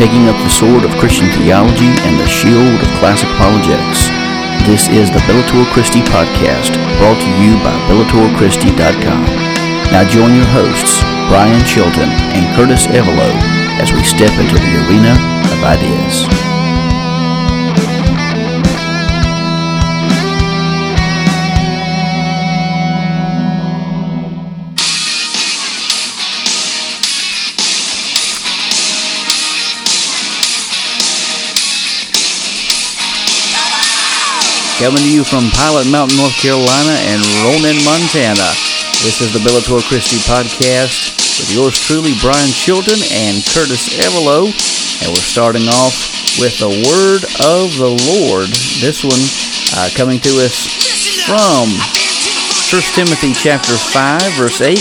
taking up the sword of Christian theology and the shield of classic apologetics. This is the Bellator Christi podcast, brought to you by BellatorChristi.com. Now join your hosts, Brian Chilton and Curtis Evelo, as we step into the arena of ideas. Coming to you from Pilot Mountain, North Carolina and Ronan, Montana. This is the Bellator Christi podcast with yours truly, Brian Chilton and Curtis Evelo. And we're starting off with the Word of the Lord. This one uh, coming to us from 1 Timothy chapter 5, verse 8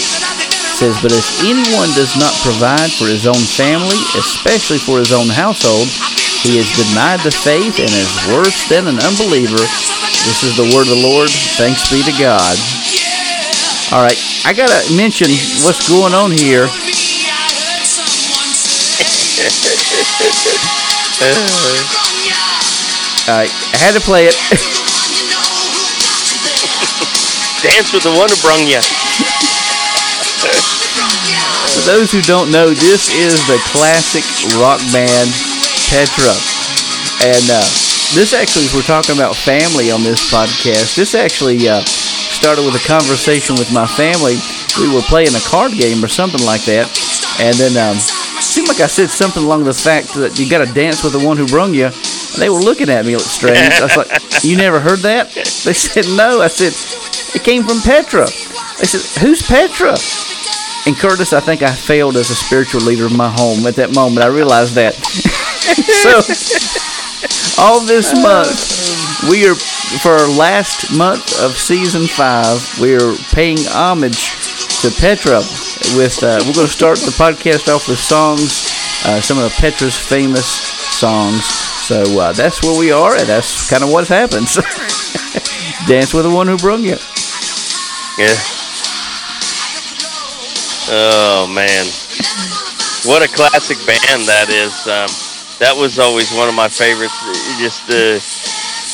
says, But if anyone does not provide for his own family, especially for his own household, he has denied the faith and is worse than an unbeliever. This is the word of the Lord. Thanks be to God. All right, I gotta mention what's going on here. All right, I had to play it. Dance with the one who brung you. For those who don't know, this is the classic rock band Petra. And uh, this actually, as we're talking about family on this podcast, this actually uh, started with a conversation with my family. We were playing a card game or something like that. And then um, it seemed like I said something along the fact that you got to dance with the one who brung you. And they were looking at me strange. I was like, You never heard that? They said, No. I said, It came from Petra. They said, Who's Petra? And Curtis, I think I failed as a spiritual leader of my home at that moment. I realized that. so, all this month, we are, for our last month of season five, we are paying homage to Petra. With uh, We're going to start the podcast off with songs, uh, some of Petra's famous songs. So uh, that's where we are, and that's kind of what happens. Dance with the one who brung you. Yeah. Oh man, what a classic band that is. Um, that was always one of my favorites. Just the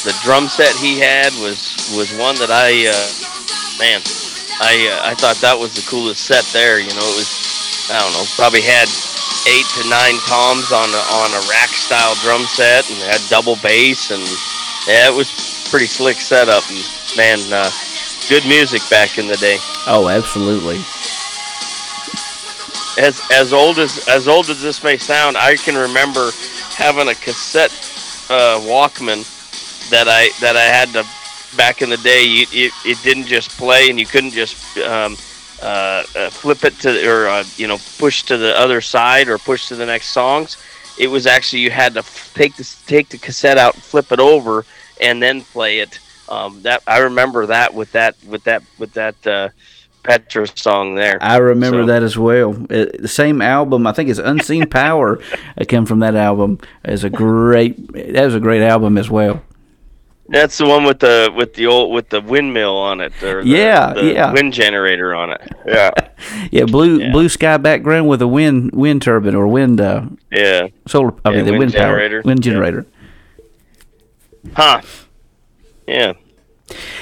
the drum set he had was was one that I uh, man, I uh, I thought that was the coolest set there. You know, it was I don't know, probably had eight to nine toms on a, on a rack style drum set, and had double bass, and yeah, it was pretty slick setup. And man, uh, good music back in the day. Oh, absolutely as as old as as old as this may sound, I can remember having a cassette uh, Walkman that I that I had to back in the day. You, it it didn't just play, and you couldn't just um, uh, uh, flip it to or uh, you know push to the other side or push to the next songs. It was actually you had to take the take the cassette out, flip it over, and then play it. Um, that I remember that with that with that with that uh, Petra song there. I remember so. that as well. It, the same album, I think it's Unseen Power, that came from that album. is a great. That was a great album as well. That's the one with the with the old with the windmill on it. Or the, yeah, the yeah. Wind generator on it. Yeah. yeah, blue yeah. blue sky background with a wind wind turbine or wind. Uh, yeah. Solar. I yeah, mean the wind, wind generator. Power, wind generator. Yeah. Huh. Yeah.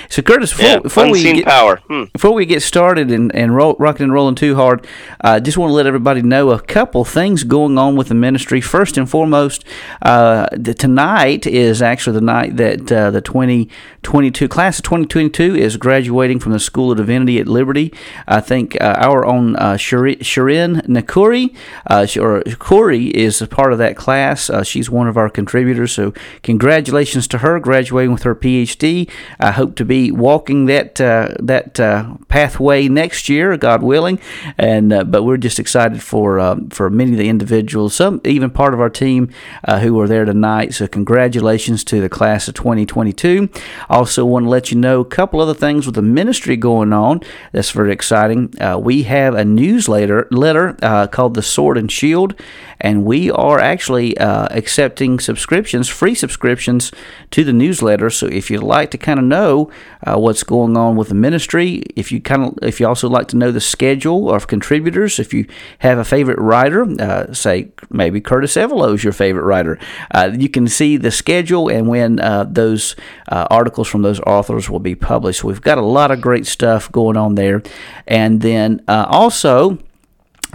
So Curtis, before, yeah, before we get, power. Hmm. before we get started and and roll, rocking and rolling too hard, I uh, just want to let everybody know a couple things going on with the ministry. First and foremost, uh, the, tonight is actually the night that uh, the 2022 class of 2022 is graduating from the School of Divinity at Liberty. I think uh, our own uh, Shirin Nakuri uh, or Corey is a part of that class. Uh, she's one of our contributors, so congratulations to her graduating with her PhD. I hope to be walking that uh, that uh, pathway next year, God willing. And uh, but we're just excited for for many of the individuals, some even part of our team who are there tonight. So congratulations to the class of 2022. Also want to let you know a couple other things with the ministry going on. That's very exciting. We have a newsletter letter called the Sword and Shield, and we are actually accepting subscriptions, free subscriptions to the newsletter. So if you'd like to kind of know know uh, what's going on with the ministry, if you kind of, if you also like to know the schedule of contributors, if you have a favorite writer, uh, say maybe Curtis Evelo is your favorite writer, uh, you can see the schedule and when uh, those uh, articles from those authors will be published. We've got a lot of great stuff going on there, and then also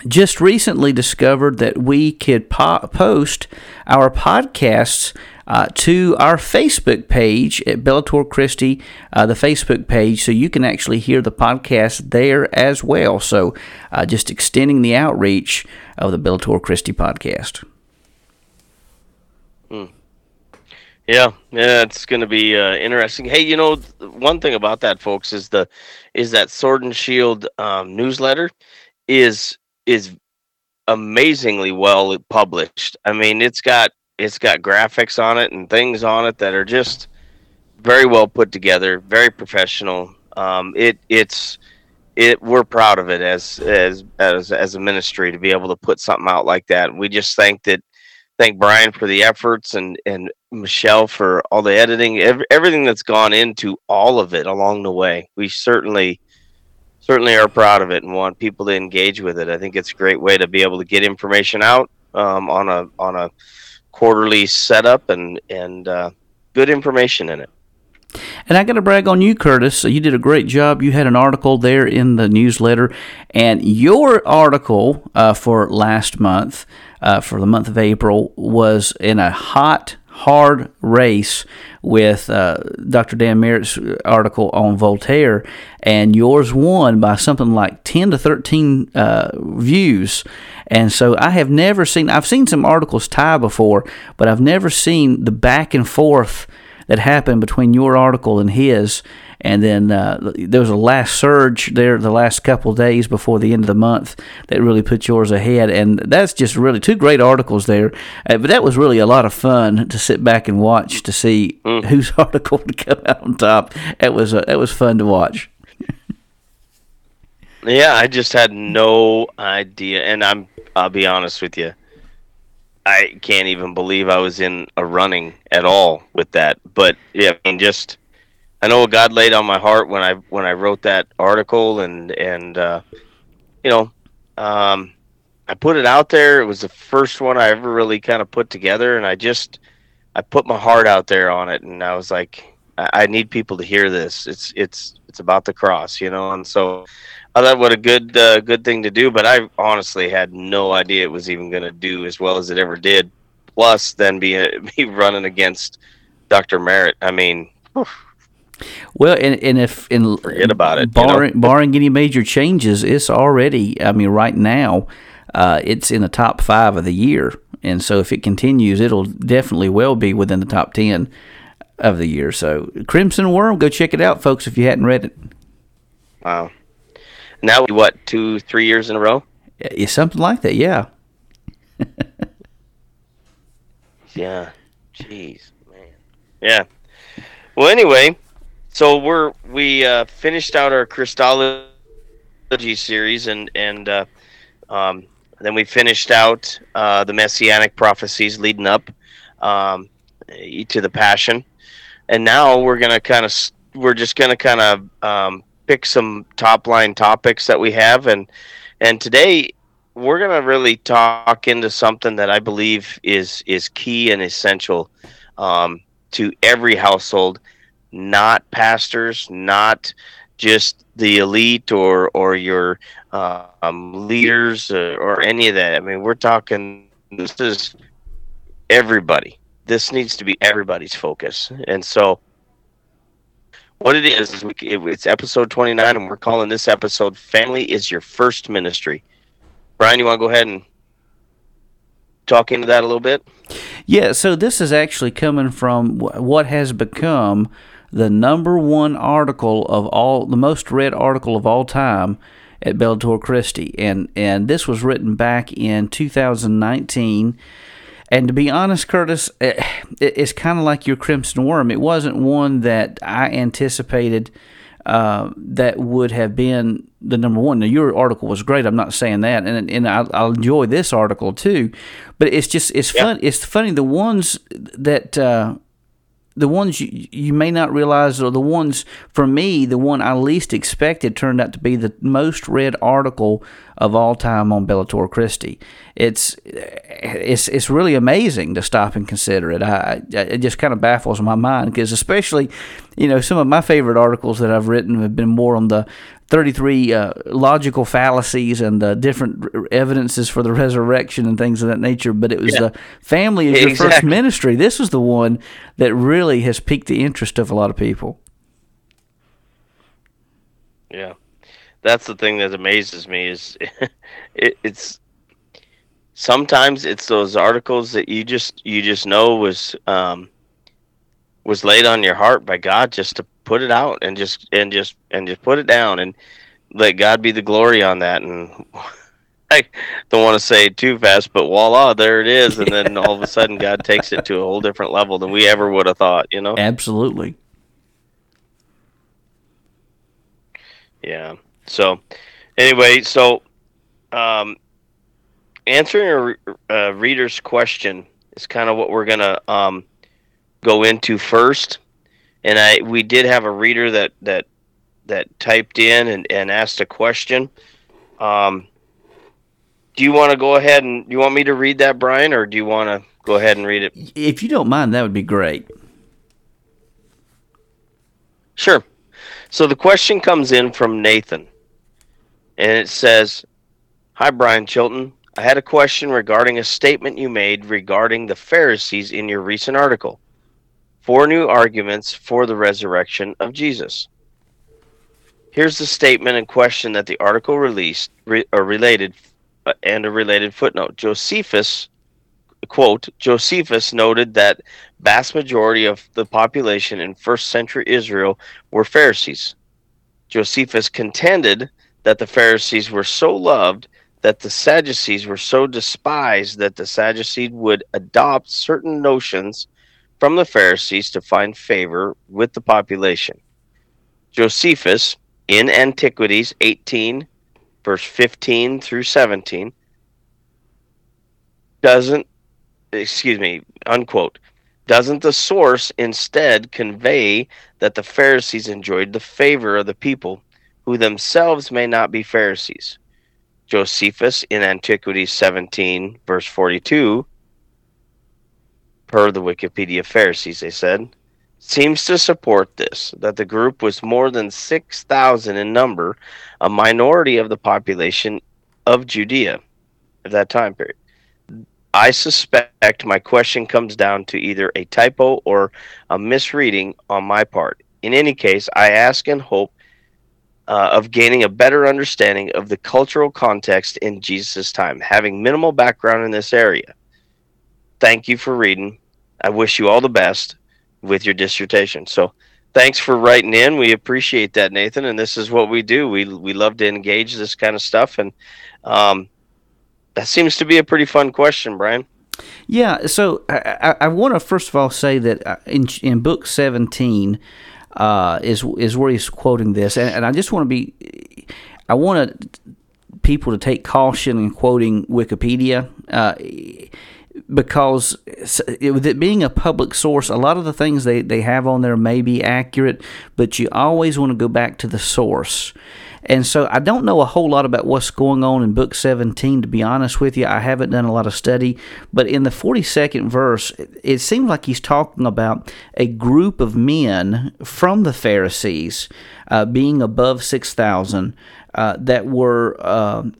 just recently discovered that we could po- post our podcasts uh, to our Facebook page at Bellator Christi, uh, the Facebook page, so you can actually hear the podcast there as well. So, uh, just extending the outreach of the Bellator Christi podcast. Hmm. Yeah, yeah, it's going to be uh, interesting. Hey, you know, one thing about that, folks, is the is that Sword and Shield um, newsletter is is amazingly well published. I mean, it's got it's got graphics on it and things on it that are just very well put together, very professional. Um, it it's it we're proud of it as as as as a ministry to be able to put something out like that. We just thank that thank Brian for the efforts and and Michelle for all the editing, every, everything that's gone into all of it along the way. We certainly certainly are proud of it and want people to engage with it. I think it's a great way to be able to get information out um, on a on a quarterly setup and and uh, good information in it. And I got to brag on you, Curtis. You did a great job. You had an article there in the newsletter, and your article uh, for last month, uh, for the month of April, was in a hot hard race with uh, Dr. Dan Merritt's article on Voltaire, and yours won by something like 10 to 13 uh, views. And so I have never seen, I've seen some articles tie before, but I've never seen the back and forth that happened between your article and his and then uh, there was a last surge there the last couple days before the end of the month that really put yours ahead. And that's just really two great articles there. Uh, but that was really a lot of fun to sit back and watch to see mm. whose article to come out on top. It was uh, it was fun to watch. Yeah, I just had no idea, and I'm I'll be honest with you. I can't even believe I was in a running at all with that. But yeah, I mean, just I know what God laid on my heart when I when I wrote that article, and and uh, you know, um, I put it out there. It was the first one I ever really kind of put together, and I just I put my heart out there on it, and I was like, I, I need people to hear this. It's it's it's about the cross, you know, and so I thought what a good uh, good thing to do. But I honestly had no idea it was even going to do as well as it ever did. Plus, then be be running against Dr. Merritt. I mean. Whew, well, and, and if in forget about it, barring, you know? barring any major changes, it's already. I mean, right now, uh, it's in the top five of the year, and so if it continues, it'll definitely well be within the top ten of the year. So, Crimson Worm, go check it out, folks, if you hadn't read it. Wow. Now, what two, three years in a row? Yeah, something like that. Yeah. yeah. Jeez, man. Yeah. Well, anyway, so we're we uh, finished out our Christology series, and and uh, um, then we finished out uh, the messianic prophecies leading up um, to the Passion, and now we're gonna kind of we're just gonna kind of um, pick some top line topics that we have, and and today we're gonna really talk into something that I believe is is key and essential um, to every household not pastors, not just the elite or or your um, leaders or, uh, or any of that. I mean, we're talking. This is everybody. This needs to be everybody's focus, and so what it is is we, it's episode 29 and we're calling this episode family is your first ministry brian you want to go ahead and talk into that a little bit yeah so this is actually coming from what has become the number one article of all, the most read article of all time at Bellator Christi, and and this was written back in 2019. And to be honest, Curtis, it, it's kind of like your Crimson Worm. It wasn't one that I anticipated uh, that would have been the number one. Now, your article was great. I'm not saying that, and and I, will enjoy this article too. But it's just it's fun. It's funny the ones that. Uh, the ones you, you may not realize are the ones for me the one I least expected turned out to be the most read article of all time on Bellator Christi. It's it's it's really amazing to stop and consider it. I, it just kind of baffles my mind because especially you know some of my favorite articles that I've written have been more on the 33 uh, logical fallacies and uh, different evidences for the resurrection and things of that nature. But it was yeah. the family as your exactly. first ministry. This was the one that really has piqued the interest of a lot of people. Yeah, that's the thing that amazes me is it, it's sometimes it's those articles that you just you just know was um, was laid on your heart by God just to put it out and just and just and just put it down and let God be the glory on that. And I don't want to say too fast, but voila, there it is. And then all of a sudden, God takes it to a whole different level than we ever would have thought. You know? Absolutely. Yeah. So, anyway, so um, answering a, a reader's question is kind of what we're gonna um, go into first and I we did have a reader that that that typed in and, and asked a question. Um, do you want to go ahead and do you want me to read that, Brian, or do you want to go ahead and read it? If you don't mind, that would be great. Sure. So the question comes in from Nathan, and it says, "Hi, Brian Chilton. I had a question regarding a statement you made regarding the Pharisees in your recent article four new arguments for the resurrection of Jesus. Here's the statement and question that the article released re, related uh, and a related footnote. Josephus quote Josephus noted that vast majority of the population in first century Israel were Pharisees. Josephus contended that the Pharisees were so loved that the Sadducees were so despised that the Sadducees would adopt certain notions from the Pharisees to find favor with the population. Josephus, in Antiquities 18, verse 15 through 17, doesn't, excuse me, unquote, doesn't the source instead convey that the Pharisees enjoyed the favor of the people who themselves may not be Pharisees? Josephus in Antiquities 17, verse 42, per the Wikipedia Pharisees, they said, seems to support this that the group was more than 6,000 in number, a minority of the population of Judea at that time period. I suspect my question comes down to either a typo or a misreading on my part. In any case, I ask and hope uh, of gaining a better understanding of the cultural context in Jesus' time, having minimal background in this area thank you for reading. I wish you all the best with your dissertation. So thanks for writing in. We appreciate that, Nathan. And this is what we do. We we love to engage this kind of stuff, and um, that seems to be a pretty fun question, Brian. Yeah. So I, I, I want to first of all say that uh, in in book seventeen uh, is is where he's quoting this, and, and I just want to be. I want people to take caution in quoting Wikipedia. Uh, because with it being a public source, a lot of the things they, they have on there may be accurate, but you always want to go back to the source. And so I don't know a whole lot about what's going on in book 17, to be honest with you. I haven't done a lot of study. But in the 42nd verse, it seems like he's talking about a group of men from the Pharisees uh, being above 6,000 uh, that were. Uh,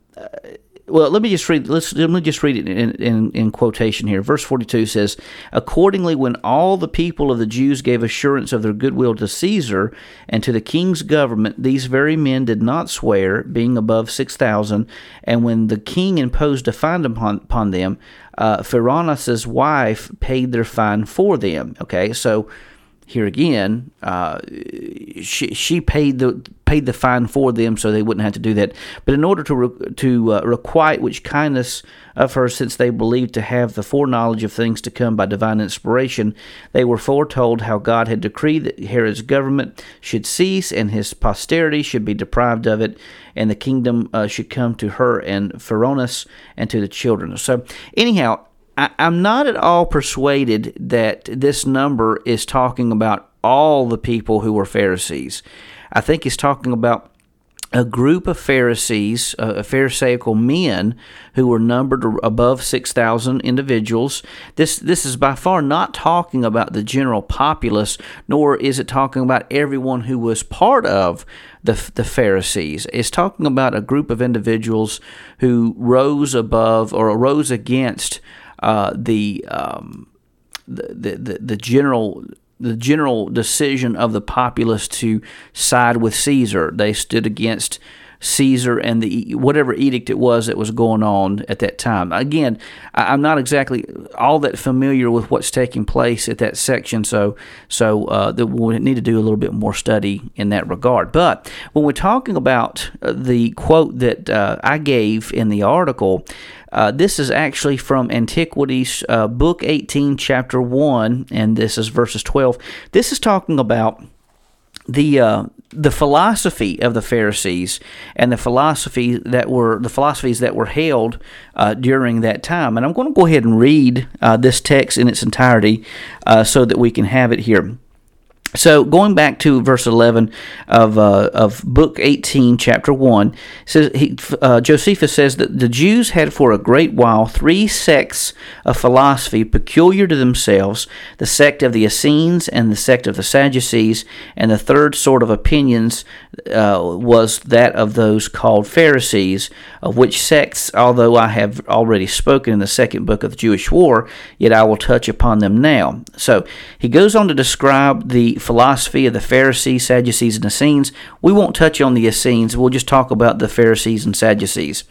well, let me just read. Let's let me just read it in, in, in, quotation here. Verse forty-two says, "Accordingly, when all the people of the Jews gave assurance of their goodwill to Caesar and to the king's government, these very men did not swear, being above six thousand. And when the king imposed a fine upon, upon them, uh, wife paid their fine for them." Okay, so here again, uh, she she paid the paid the fine for them, so they wouldn't have to do that. But in order to re- to uh, requite which kindness of her, since they believed to have the foreknowledge of things to come by divine inspiration, they were foretold how God had decreed that Herod's government should cease and his posterity should be deprived of it, and the kingdom uh, should come to her and Pharonis and to the children. So anyhow, I, I'm not at all persuaded that this number is talking about all the people who were Pharisees. I think he's talking about a group of Pharisees, uh, Pharisaical men, who were numbered above six thousand individuals. This this is by far not talking about the general populace, nor is it talking about everyone who was part of the the Pharisees. It's talking about a group of individuals who rose above or rose against uh, the, um, the the the general the general decision of the populace to side with Caesar. They stood against Caesar and the whatever edict it was that was going on at that time. Again, I'm not exactly all that familiar with what's taking place at that section, so so uh, we need to do a little bit more study in that regard. But when we're talking about uh, the quote that uh, I gave in the article. Uh, this is actually from Antiquities, uh, Book 18, Chapter 1, and this is verses 12. This is talking about the uh, the philosophy of the Pharisees and the philosophy that were the philosophies that were held uh, during that time. And I'm going to go ahead and read uh, this text in its entirety uh, so that we can have it here. So going back to verse 11 of, uh, of book 18, chapter 1, says he, uh, Josephus says that the Jews had for a great while three sects of philosophy peculiar to themselves, the sect of the Essenes and the sect of the Sadducees, and the third sort of opinions uh, was that of those called Pharisees, of which sects, although I have already spoken in the second book of the Jewish War, yet I will touch upon them now. So he goes on to describe the philosophy of the Pharisees, Sadducees, and Essenes. We won't touch on the Essenes, we'll just talk about the Pharisees and Sadducees.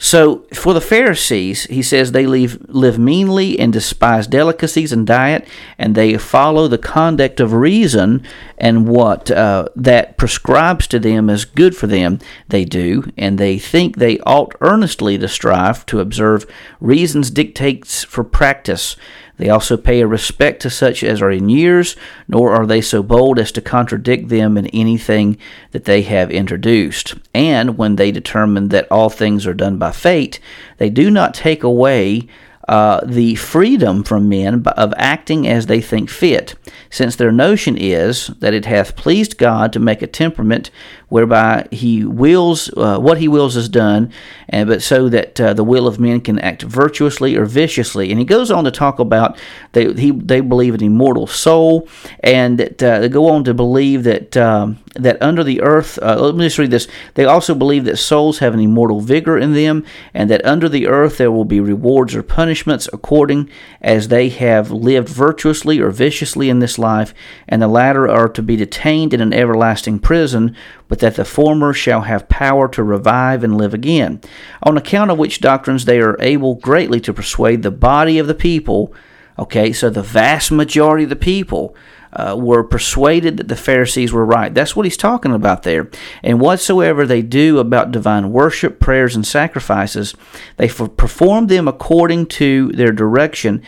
So, for the Pharisees, he says they live, live meanly and despise delicacies and diet, and they follow the conduct of reason and what uh, that prescribes to them as good for them, they do, and they think they ought earnestly to strive to observe reason's dictates for practice. They also pay a respect to such as are in years, nor are they so bold as to contradict them in anything that they have introduced. And when they determine that all things are done by fate, they do not take away uh, the freedom from men of acting as they think fit, since their notion is that it hath pleased God to make a temperament whereby he wills uh, what he wills is done, and but so that uh, the will of men can act virtuously or viciously. And he goes on to talk about they he, they believe an immortal soul, and that uh, they go on to believe that um, that under the earth. Uh, let me just read this. They also believe that souls have an immortal vigor in them, and that under the earth there will be rewards or punishments according as they have lived virtuously or viciously in this life, and the latter are to be detained in an everlasting prison but that the former shall have power to revive and live again, on account of which doctrines they are able greatly to persuade the body of the people. Okay, so the vast majority of the people uh, were persuaded that the Pharisees were right. That's what he's talking about there. And whatsoever they do about divine worship, prayers, and sacrifices, they perform them according to their direction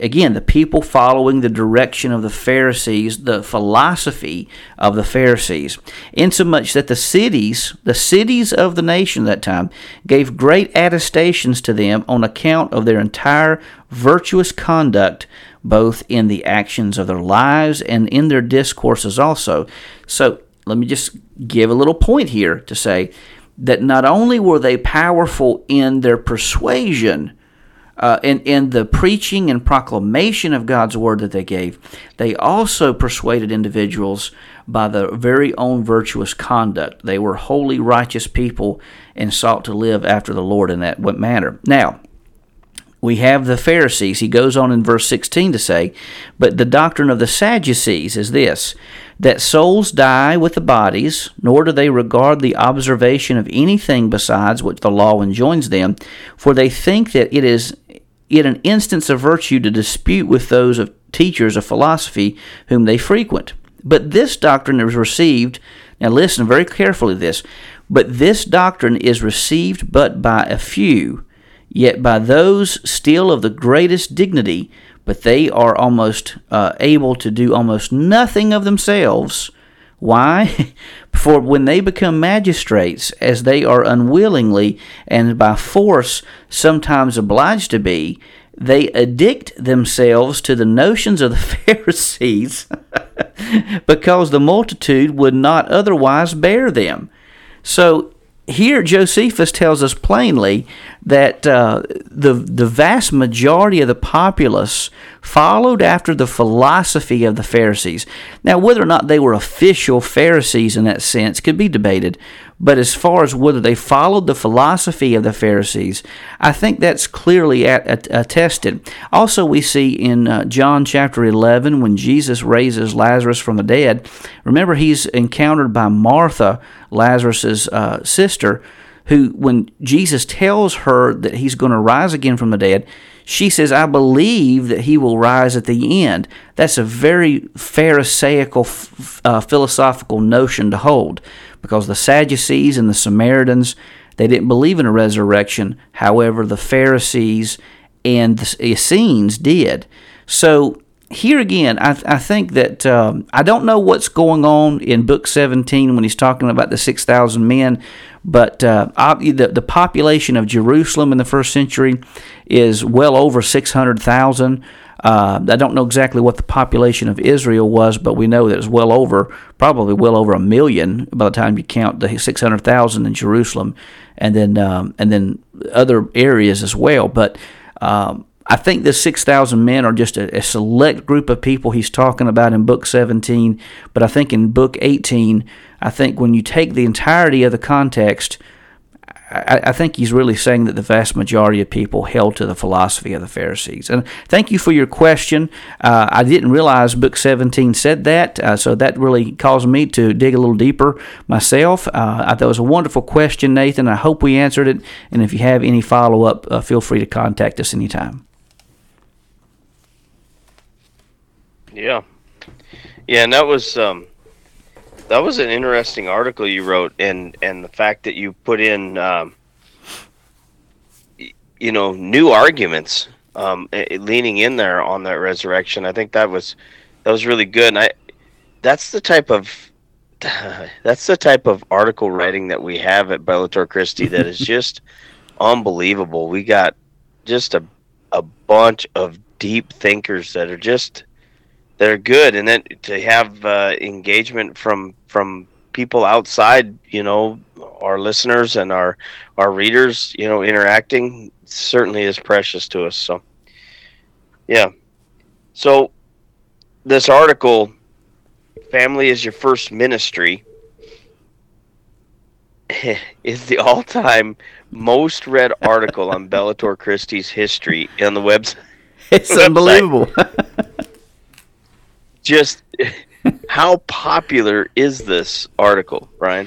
again, the people following the direction of the Pharisees, the philosophy of the Pharisees, insomuch that the cities, the cities of the nation that time, gave great attestations to them on account of their entire virtuous conduct, both in the actions of their lives and in their discourses also. So let me just give a little point here to say that not only were they powerful in their persuasion, uh, in, in the preaching and proclamation of God's word that they gave, they also persuaded individuals by the very own virtuous conduct. They were holy, righteous people and sought to live after the Lord in that manner. Now, we have the Pharisees. He goes on in verse 16 to say, But the doctrine of the Sadducees is this that souls die with the bodies, nor do they regard the observation of anything besides what the law enjoins them, for they think that it is yet an instance of virtue to dispute with those of teachers of philosophy whom they frequent. But this doctrine is received, now listen very carefully to this, but this doctrine is received but by a few, yet by those still of the greatest dignity, but they are almost uh, able to do almost nothing of themselves why? For when they become magistrates, as they are unwillingly and by force sometimes obliged to be, they addict themselves to the notions of the Pharisees because the multitude would not otherwise bear them. So here Josephus tells us plainly that uh, the the vast majority of the populace followed after the philosophy of the Pharisees. Now, whether or not they were official Pharisees in that sense could be debated, but as far as whether they followed the philosophy of the Pharisees, I think that's clearly attested. Also, we see in uh, John chapter 11 when Jesus raises Lazarus from the dead, remember he's encountered by Martha, Lazarus's uh, sister, who, when Jesus tells her that he's going to rise again from the dead, she says, I believe that he will rise at the end. That's a very Pharisaical, uh, philosophical notion to hold because the Sadducees and the Samaritans, they didn't believe in a resurrection. However, the Pharisees and the Essenes did. So here again, I, I think that um, I don't know what's going on in Book 17 when he's talking about the 6,000 men, but uh, the, the population of Jerusalem in the first century is well over 600,000. Uh, I don't know exactly what the population of Israel was, but we know that it's well over, probably well over a million by the time you count the 600,000 in Jerusalem, and then um, and then other areas as well. But um, I think the 6,000 men are just a, a, select group of people he's talking about in Book 17. But I think in Book 18, I think when you take the entirety of the context, I, I, think he's really saying that the vast majority of people held to the philosophy of the Pharisees. And thank you for your question. Uh, I didn't realize Book 17 said that, uh, so that really caused me to dig a little deeper myself. Uh, it was a wonderful question, Nathan. I hope we answered it. And if you have any follow up, uh, feel free to contact us anytime. Yeah, yeah, and that was um, that was an interesting article you wrote, and and the fact that you put in, um, you know, new arguments, um, leaning in there on that resurrection. I think that was that was really good, and I that's the type of that's the type of article writing that we have at Bellator Christi that is just unbelievable. We got just a a bunch of deep thinkers that are just they're good, and then to have uh, engagement from from people outside, you know, our listeners and our our readers, you know, interacting certainly is precious to us. So, yeah. So, this article, "Family is Your First Ministry," is the all-time most read article on Bellator Christi's history on the website. It's unbelievable. just how popular is this article, Brian?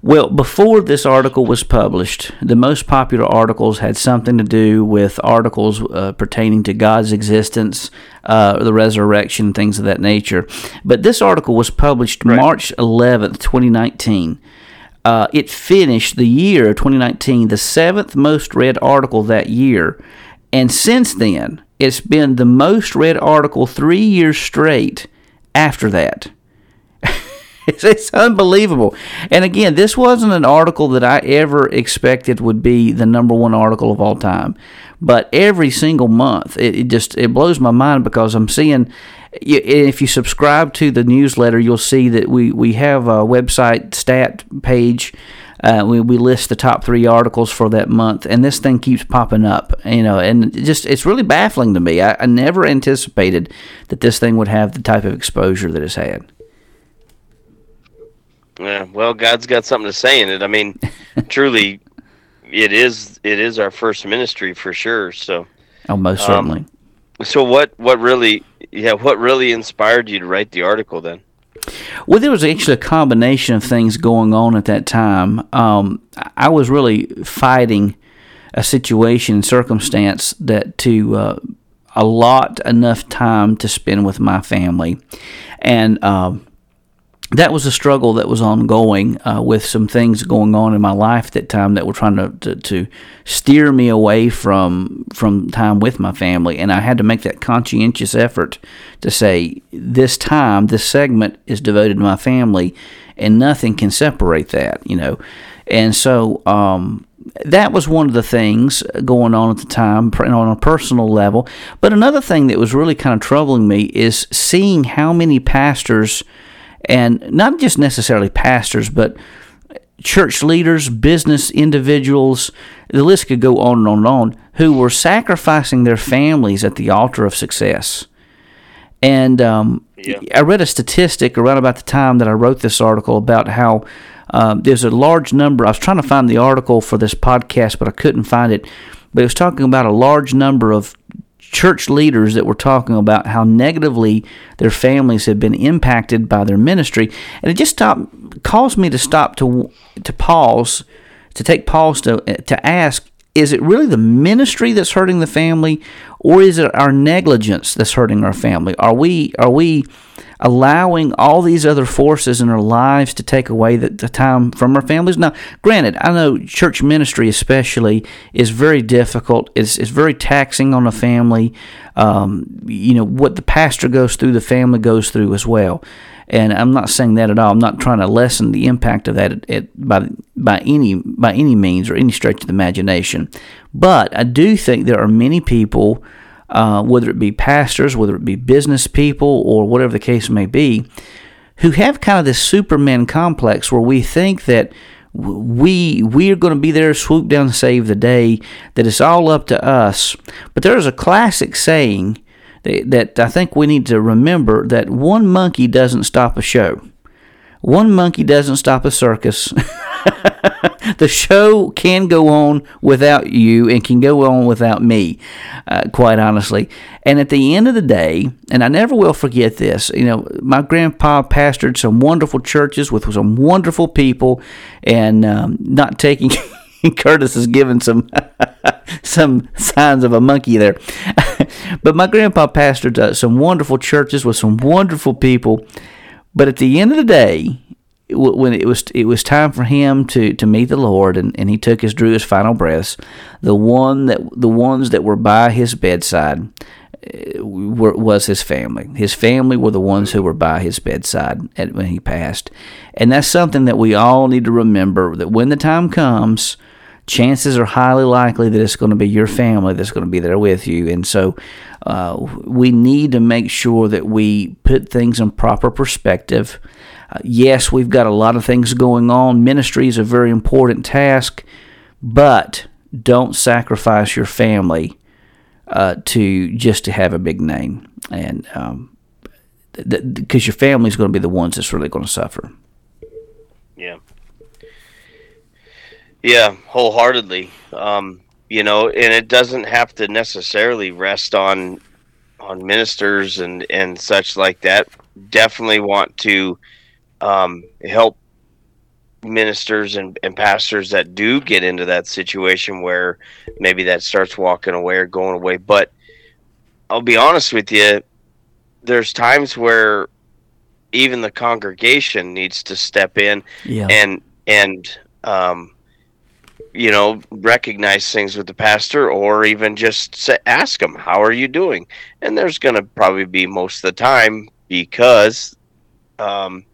Well, before this article was published, the most popular articles had something to do with articles uh, pertaining to God's existence, uh, the resurrection, things of that nature. But this article was published right. March 11th, 2019. Uh, it finished the year 2019, the seventh most read article that year. And since then, it's been the most read article three years straight after that. it's, it's, unbelievable. And again, this wasn't an article that I ever expected would be the number one article of all time. But every single month, it, it just it blows my mind because I'm seeing. If you subscribe to the newsletter, you'll see that we, we have a website stat page uh, we, we list the top three articles for that month, and this thing keeps popping up. You know, and it just it's really baffling to me. I, I never anticipated that this thing would have the type of exposure that it's had. Yeah, well, God's got something to say in it. I mean, truly, it is it is our first ministry for sure. So, oh, most certainly. Um, so, what what really, yeah, what really inspired you to write the article then? Well, there was actually a combination of things going on at that time. Um, I was really fighting a situation and circumstance that to uh, allot enough time to spend with my family, and um, that was a struggle that was ongoing uh, with some things going on in my life at that time that were trying to, to, to, steer me away from from time with my family and I had to make that conscientious effort to say this time this segment is devoted to my family and nothing can separate that you know and so um, that was one of the things going on at the time on a personal level. But another thing that was really kind of troubling me is seeing how many pastors, and not just necessarily pastors, but church leaders, business individuals, the list could go on and on and on, who were sacrificing their families at the altar of success. And um, yeah. I read a statistic around about the time that I wrote this article about how um, there's a large number. I was trying to find the article for this podcast, but I couldn't find it. But it was talking about a large number of church leaders that were talking about how negatively their families had been impacted by their ministry, and it just stopped, caused me to stop to to pause, to take pause to to ask: Is it really the ministry that's hurting the family, or is it our negligence that's hurting our family? Are we are we allowing all these other forces in our lives to take away the, the, time from our families. Now, granted, I know church ministry, especially, is very difficult. It's, it's very taxing on a family. Um, you know, what the pastor goes through, the family goes through as well. And I'm not saying that at all. I'm not trying to lessen the impact of that at, at, by by any by any means or any stretch of the imagination. But I do think there are many people uh, whether it be pastors, whether it be business people, or whatever the case may be, who have kind of this Superman complex where we think that we we are going to be there, swoop down, save the day. That it's all up to us. But there is a classic saying that, I think we need to remember that one monkey doesn't stop a show. One monkey doesn't stop a circus. the show can go on without you and can go on without me, uh, quite honestly. And at the end of the day, and I never will forget this, you know, my grandpa pastored some wonderful churches with some wonderful people, and um, not taking. Curtis is giving some some signs of a monkey there, but my grandpa pastored uh, some wonderful churches with some wonderful people, but at the end of the day, when it was it was time for him to, to meet the Lord, and, and he took his drew his final breaths, the one that the ones that were by his bedside uh, were, was his family. His family were the ones who were by his bedside at, when he passed, and that's something that we all need to remember. That when the time comes, chances are highly likely that it's going to be your family that's going to be there with you, and so uh, we need to make sure that we put things in proper perspective. Uh, yes, we've got a lot of things going on. Ministry is a very important task, but don't sacrifice your family uh, to just to have a big name, and um, because your family is going to be the ones that's really going to suffer. Yeah. Yeah, wholeheartedly. Um, you know, and it doesn't have to necessarily rest on on ministers and and such like that. Definitely want to um, help ministers and, and pastors that do get into that situation where maybe that starts walking away or going away. But I'll be honest with you, there's times where even the congregation needs to step in yeah. and and um, you know, recognize things with the pastor or even just ask them, how are you doing? And there's going to probably be most of the time because um,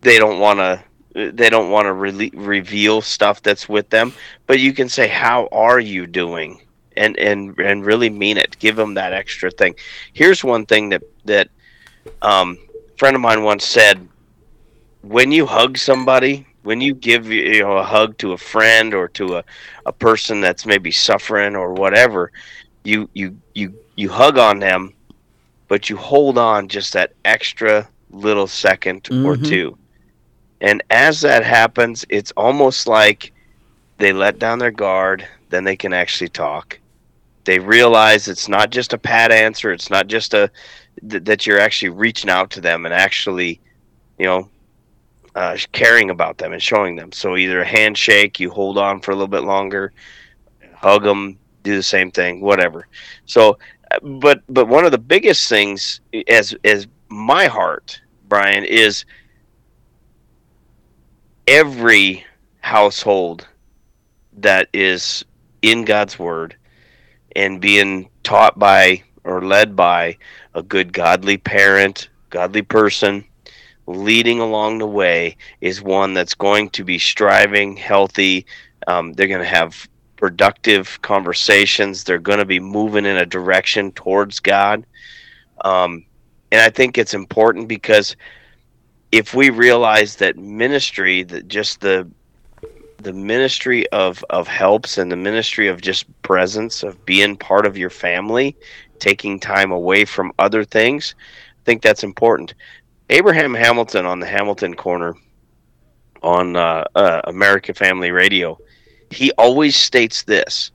they don't want to they don't want to re- reveal stuff that's with them. But you can say how are you doing? And and and really mean it. Give them that extra thing. Here's one thing that that um, friend of mine once said when you hug somebody when you give you know a hug to a friend or to a, a person that's maybe suffering or whatever you you you you hug on them but you hold on just that extra little 2nd mm-hmm. or two and as that happens it's almost like they let down their guard then they can actually talk they realize it's not just a pat answer it's not just a th- that you're actually reaching out to them and actually you know uh, caring about them and showing them. So either a handshake, you hold on for a little bit longer, hug them, do the same thing, whatever. So, but but one of the biggest things as as my heart, Brian, is every household that is in God's word and being taught by or led by a good godly parent, godly person leading along the way is one that's going to be striving, healthy, Um, they're going to have productive conversations. They're going to be moving in a direction towards God. Um, and I think it's important because if we realize that ministry, that just the the ministry of of helps and the ministry of just presence of being part of your family, taking time away from other things, I think that's important. Abraham Hamilton on the Hamilton Corner on uh, uh, America Family Radio, he always states this,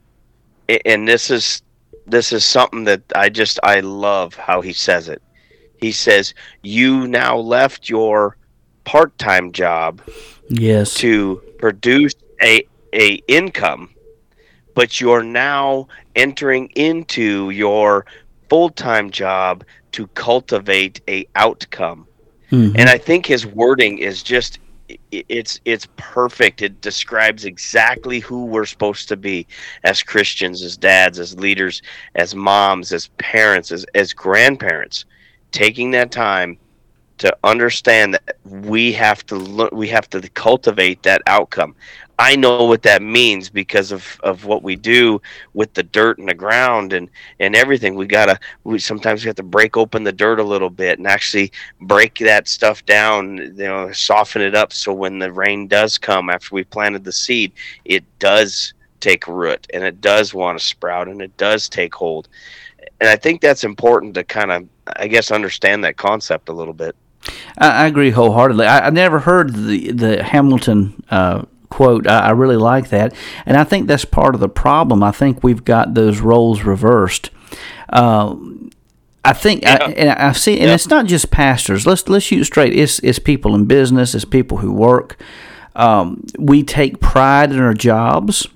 and this is this is something that I just I love how he says it. He says, "You now left your part-time job, yes, to produce a a income, but you're now entering into your full-time job to cultivate a outcome." Mm-hmm. And I think his wording is just it's it's perfect. It describes exactly who we're supposed to be as Christians, as dads, as leaders, as moms, as parents, as as grandparents. Taking that time to understand that we have to look, we have to cultivate that outcome. I know what that means because of, of what we do with the dirt and the ground and, and everything. We gotta we sometimes we have to break open the dirt a little bit and actually break that stuff down, you know, soften it up so when the rain does come after we planted the seed, it does take root and it does want to sprout and it does take hold. And I think that's important to kind of I guess understand that concept a little bit. I, agree wholeheartedly. I, I, never heard the the Hamilton uh, quote. I, I, really like that, and I think that's part of the problem. I think we've got those roles reversed. Uh, I think, yeah. I, and I see, and yeah. it's not just pastors. Let's let's shoot straight. It's it's people in business. It's people who work. Um, we take pride in our jobs.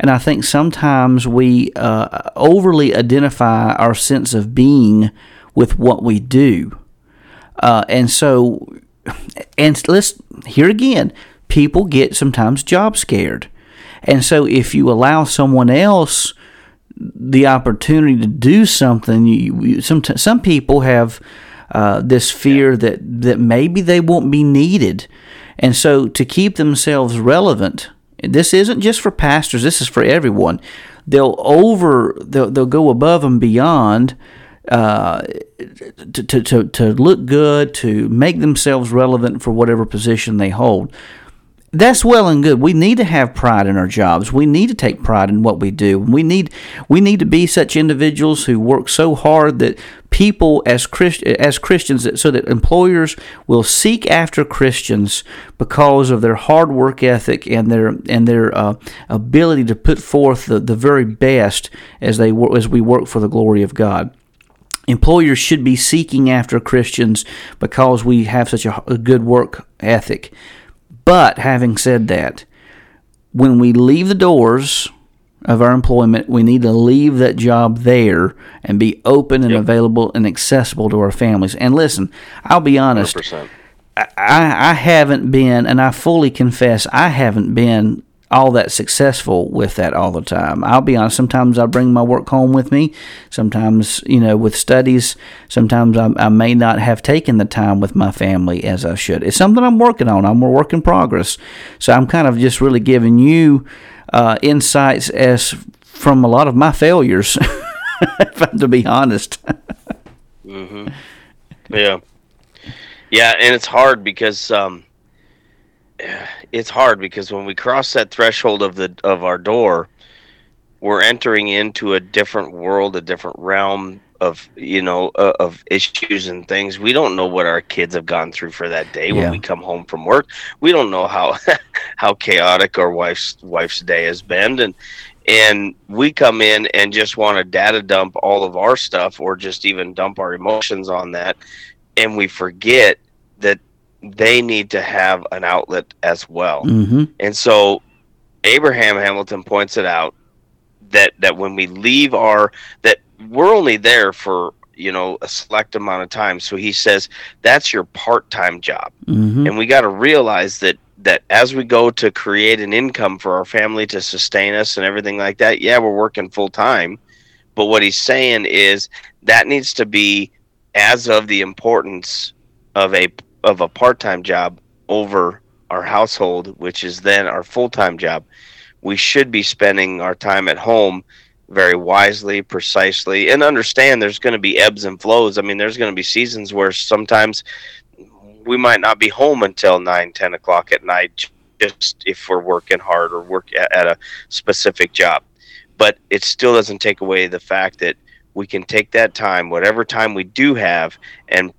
And I think sometimes we uh, overly identify our sense of being with what we do. Uh, and so, and let's here again, people get sometimes job scared. And so, if you allow someone else the opportunity to do something, you, you some some people have uh, this fear that that maybe they won't be needed, and so to keep themselves relevant. This isn't just for pastors. This is for everyone. They'll over. They'll, they'll go above and beyond uh, to, to, to, to look good, to make themselves relevant for whatever position they hold. That's well and good. We need to have pride in our jobs. We need to take pride in what we do. We need we need to be such individuals who work so hard that people as Christ, as Christians so that employers will seek after Christians because of their hard work ethic and their and their uh, ability to put forth the, the very best as they as we work for the glory of God. Employers should be seeking after Christians because we have such a, a good work ethic. But having said that, when we leave the doors of our employment, we need to leave that job there and be open and yep. available and accessible to our families. And listen, I'll be honest. I, I haven't been, and I fully confess, I haven't been all that successful with that all the time. I'll be honest, sometimes I bring my work home with me. Sometimes, you know, with studies, sometimes I, I, may not have taken the time with my family as I should. It's something I'm working on. I'm a work in progress. So I'm kind of just really giving you uh, insights as from a lot of my failures, to be honest. mm-hmm. Yeah. Yeah, and it's hard because um, it's hard because when we cross that threshold of the of our door, we're entering into a different world, a different realm of you know uh, of issues and things. We don't know what our kids have gone through for that day yeah. when we come home from work. We don't know how how chaotic our wife's wife's day has been, and and we come in and just want to data dump all of our stuff or just even dump our emotions on that, and we forget that they need to have an outlet as well. Mm-hmm. And so Abraham Hamilton points it out that that when we leave our that we're only there for you know a select amount of time so he says that's your part-time job mm-hmm. and we got to realize that that as we go to create an income for our family to sustain us and everything like that yeah we're working full time but what he's saying is that needs to be as of the importance of a of a part time job over our household, which is then our full time job. we should be spending our time at home very wisely, precisely, and understand there's going to be ebbs and flows. I mean, there's going to be seasons where sometimes we might not be home until 9, 10 o'clock at night, just if we're working hard or work at a specific job. But it still doesn't take away the fact that we can take that time, whatever time we do have, and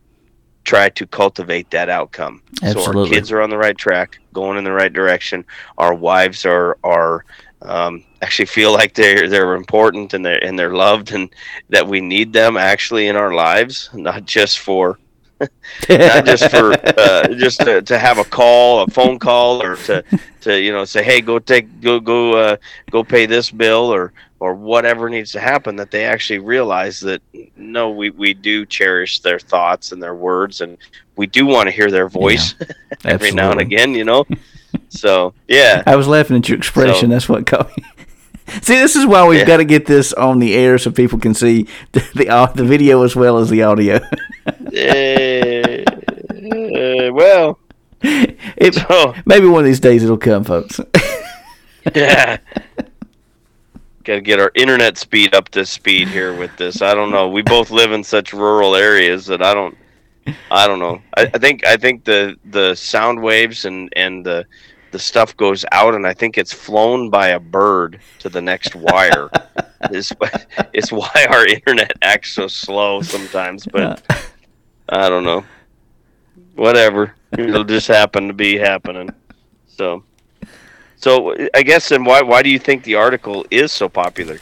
try to cultivate that outcome. Absolutely. So our kids are on the right track, going in the right direction. Our wives are are um, actually feel like they're they're important and they're and they're loved and that we need them actually in our lives, not just for not just for uh, just to, to have a call, a phone call, or to, to you know say, hey, go take go go uh, go pay this bill or or whatever needs to happen. That they actually realize that no, we we do cherish their thoughts and their words, and we do want to hear their voice yeah, every now and again. You know, so yeah. I was laughing at your expression. So, That's what caught me. See, this is why we've yeah. got to get this on the air so people can see the the, uh, the video as well as the audio. uh, uh, well, it, so, maybe one of these days it'll come, folks. yeah. Got to get our internet speed up to speed here with this. I don't know. We both live in such rural areas that I don't. I don't know. I, I think I think the the sound waves and and the the stuff goes out and I think it's flown by a bird to the next wire. is it's why our internet acts so slow sometimes, but I don't know. Whatever. It'll just happen to be happening. So so I guess then why why do you think the article is so popular?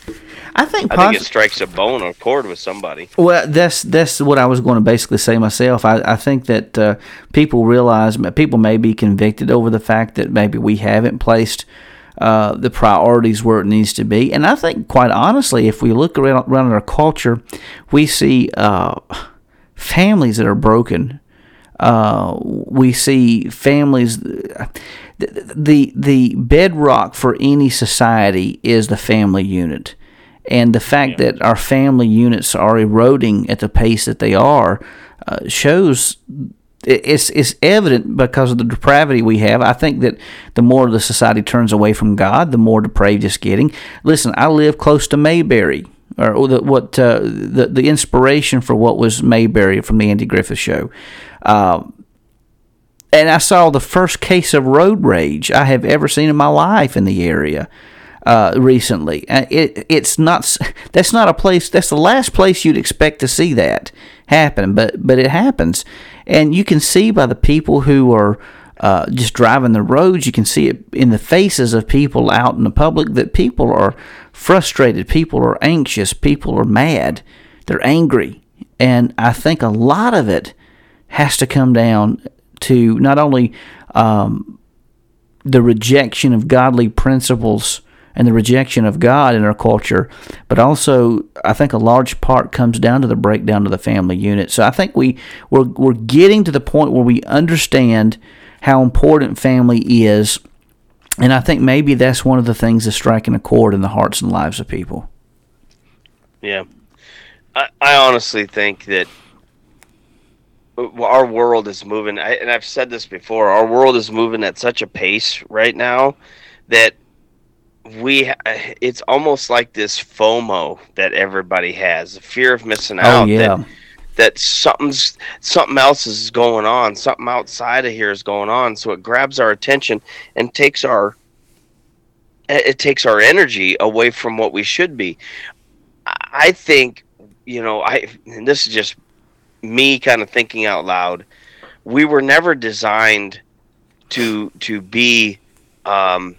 I think I think it strikes a bone or chord with somebody. Well, that's that's what I was going to basically say myself. I, I think that uh, people realize people may be convicted over the fact that maybe we haven't placed uh, the priorities where it needs to be. And I think, quite honestly, if we look around, around our culture, we see uh, families that are broken. Uh, we see families. The, the the bedrock for any society is the family unit and the fact yeah. that our family units are eroding at the pace that they are uh, shows it's it's evident because of the depravity we have. I think that the more the society turns away from God, the more depraved it's getting. Listen, I live close to Mayberry, or the, what uh, the the inspiration for what was Mayberry from the Andy Griffith Show. Uh, and I saw the first case of road rage I have ever seen in my life in the area uh, recently. It, it's not that's not a place. That's the last place you'd expect to see that happen, but but it happens, and you can see by the people who are. Uh, just driving the roads, you can see it in the faces of people out in the public that people are frustrated, people are anxious, people are mad, they're angry. And I think a lot of it has to come down to not only um, the rejection of godly principles and the rejection of God in our culture, but also I think a large part comes down to the breakdown of the family unit. So I think we we're, we're getting to the point where we understand how important family is, and I think maybe that's one of the things that's striking a chord in the hearts and lives of people. Yeah, I, I honestly think that our world is moving, and I've said this before. Our world is moving at such a pace right now that we it's almost like this FOMO that everybody has, the fear of missing oh, out. Oh, yeah. That, that something's something else is going on, something outside of here is going on, so it grabs our attention and takes our it takes our energy away from what we should be. I think, you know, I and this is just me kind of thinking out loud. We were never designed to to be um,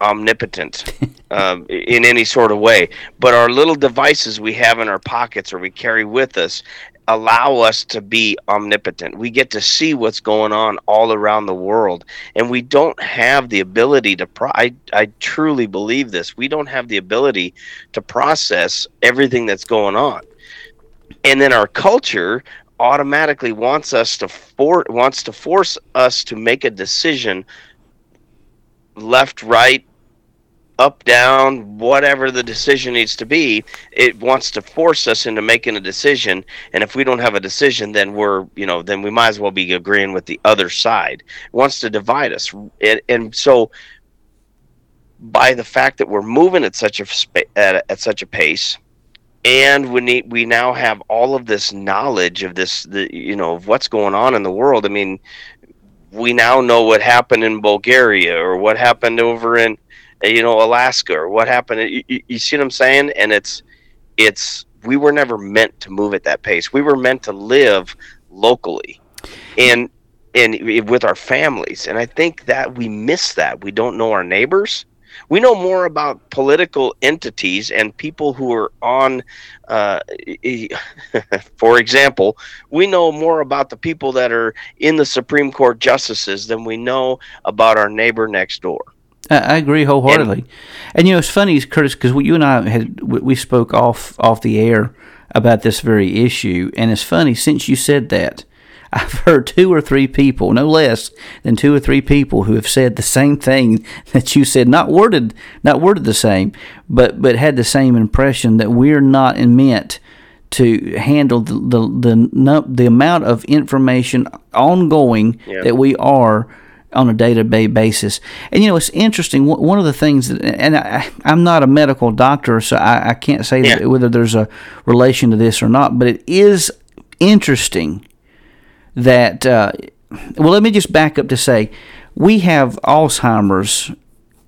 omnipotent um, in any sort of way. But our little devices we have in our pockets or we carry with us allow us to be omnipotent. We get to see what's going on all around the world, and we don't have the ability to. Pro- I I truly believe this. We don't have the ability to process everything that's going on, and then our culture automatically wants us to for wants to force us to make a decision left right up, down, whatever the decision needs to be, it wants to force us into making a decision. And if we don't have a decision, then we're, you know, then we might as well be agreeing with the other side. It wants to divide us. And, and so by the fact that we're moving at such a at, at such a pace and we need we now have all of this knowledge of this the you know of what's going on in the world. I mean we now know what happened in bulgaria or what happened over in uh, you know alaska or what happened you, you see what i'm saying? And it's it's we were never meant to move at that pace. We were meant to live locally and and with our families. And i think that we miss that. We don't know our neighbors we know more about political entities and people who are on uh, for example we know more about the people that are in the supreme court justices than we know about our neighbor next door. I agree wholeheartedly, and, and you know it's funny, Curtis, because you and I had we spoke off off the air about this very issue, and it's funny since you said that I've heard two or three people, no less than two or three people, who have said the same thing that you said, not worded, not worded the same, but but had the same impression that we're not meant to handle the the the, the amount of information ongoing yeah. that we are on a day-to-day basis. And you know, it's interesting. One of the things, that, and I, am not a medical doctor, so I, I can't say yeah. whether there's a relation to this or not. But it is interesting that, uh, well, let me just back up to say we have Alzheimer's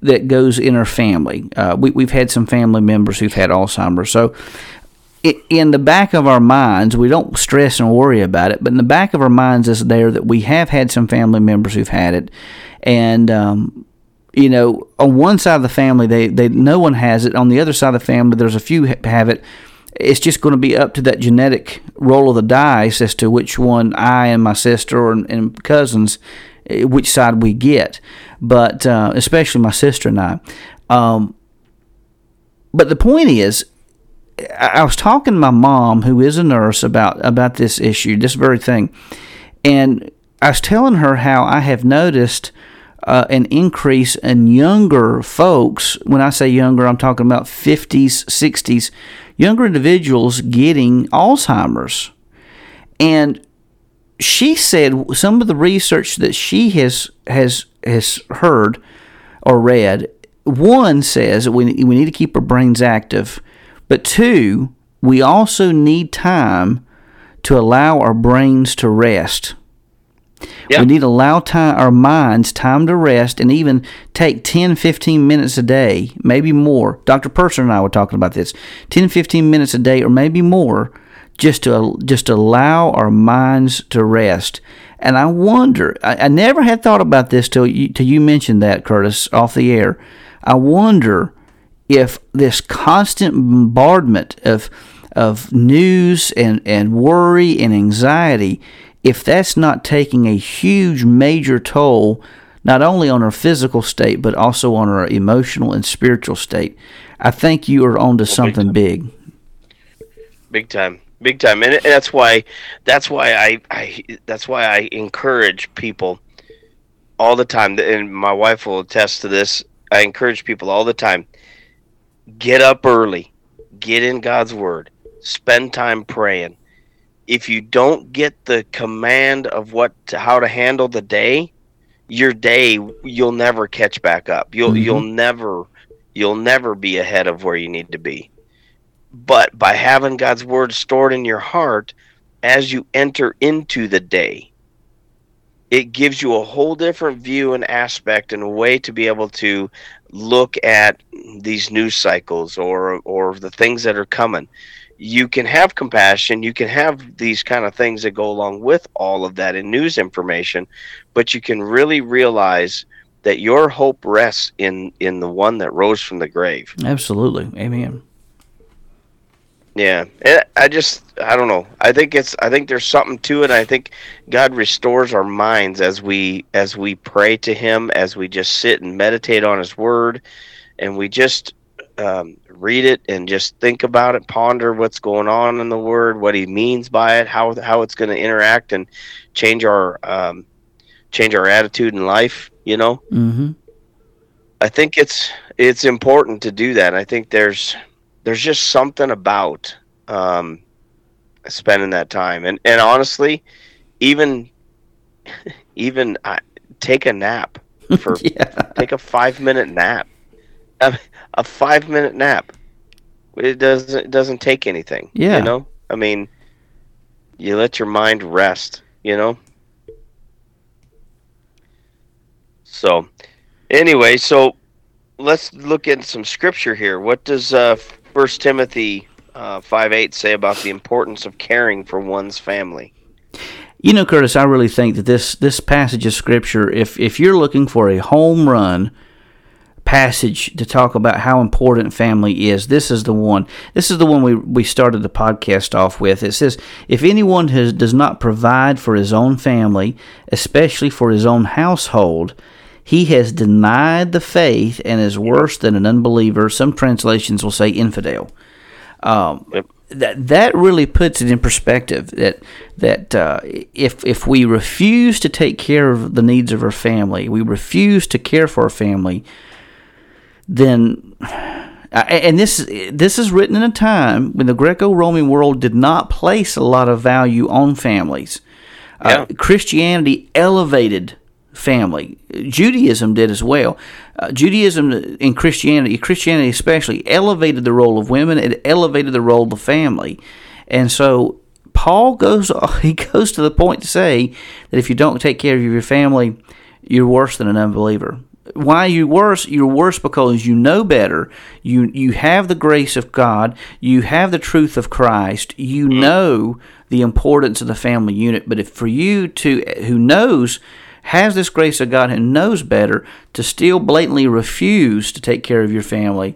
that goes in our family. Uh, we, we've had some family members who've had Alzheimer's. So, in the back of our minds, we don't stress and worry about it, but in the back of our minds is there that we have had some family members who've had it. And, um, you know, on one side of the family, they, they no one has it. On the other side of the family, there's a few have it it's just going to be up to that genetic roll of the dice as to which one I and my sister and, and cousins, eh, which side we get. But uh, especially my sister and I. Um, but the point is, I was talking to my mom, who is a nurse, about about this issue, this very thing, and I was telling her how I have noticed uh, an increase in younger folks. When I say younger, I'm talking about 50s, 60s, younger individuals getting Alzheimer's. And she said some of the research that she has has has heard or read. One says that we we need to keep our brains active, but two, we also need time to allow our brains to rest. Yep. We need to allow time, our minds time to rest and even take 10, 15 minutes a day, maybe more. Dr. Purser and I were talking about this 10, 15 minutes a day, or maybe more, just to just allow our minds to rest. And I wonder, I, I never had thought about this till you, till you mentioned that, Curtis, off the air. I wonder if this constant bombardment of of news and, and worry and anxiety if that's not taking a huge, major toll, not only on our physical state, but also on our emotional and spiritual state, I think you are onto well, something big, big. Big time. Big time. And that's why that's why I, I that's why I encourage people all the time and my wife will attest to this. I encourage people all the time. Get up early. Get in God's word. Spend time praying if you don't get the command of what to, how to handle the day, your day you'll never catch back up. You'll mm-hmm. you'll never you'll never be ahead of where you need to be. But by having God's word stored in your heart as you enter into the day, it gives you a whole different view and aspect and a way to be able to look at these news cycles or or the things that are coming you can have compassion you can have these kind of things that go along with all of that in news information but you can really realize that your hope rests in in the one that rose from the grave. Absolutely. Amen. Yeah. I just i don't know. I think it's i think there's something to it i think god restores our minds as we as we pray to him as we just sit and meditate on his word and we just um, read it and just think about it, ponder what's going on in the word, what he means by it, how how it's going to interact and change our um, change our attitude in life. You know, mm-hmm. I think it's it's important to do that. I think there's there's just something about um, spending that time, and and honestly, even even uh, take a nap for yeah. take a five minute nap a, a five minute nap. It doesn't it doesn't take anything. Yeah. You know? I mean you let your mind rest, you know? So anyway, so let's look at some scripture here. What does uh First Timothy uh, five eight say about the importance of caring for one's family? You know, Curtis, I really think that this this passage of scripture, if if you're looking for a home run passage to talk about how important family is, this is the one. This is the one we we started the podcast off with. It says, if anyone has, does not provide for his own family, especially for his own household, he has denied the faith and is worse than an unbeliever. Some translations will say infidel. Um, Yep. that that really puts it in perspective that that uh, if if we refuse to take care of the needs of our family, we refuse to care for our family, then and this this is written in a time when the Greco-Roman world did not place a lot of value on families. Uh, Christianity elevated family. Judaism did as well. Uh, Judaism and Christianity, Christianity especially, elevated the role of women. It elevated the role of the family, and so Paul goes he goes to the point to say that if you don't take care of your family, you're worse than an unbeliever. Why are you worse? You're worse because you know better. You you have the grace of God. You have the truth of Christ. You know the importance of the family unit. But if for you to who knows has this grace of God and knows better to still blatantly refuse to take care of your family,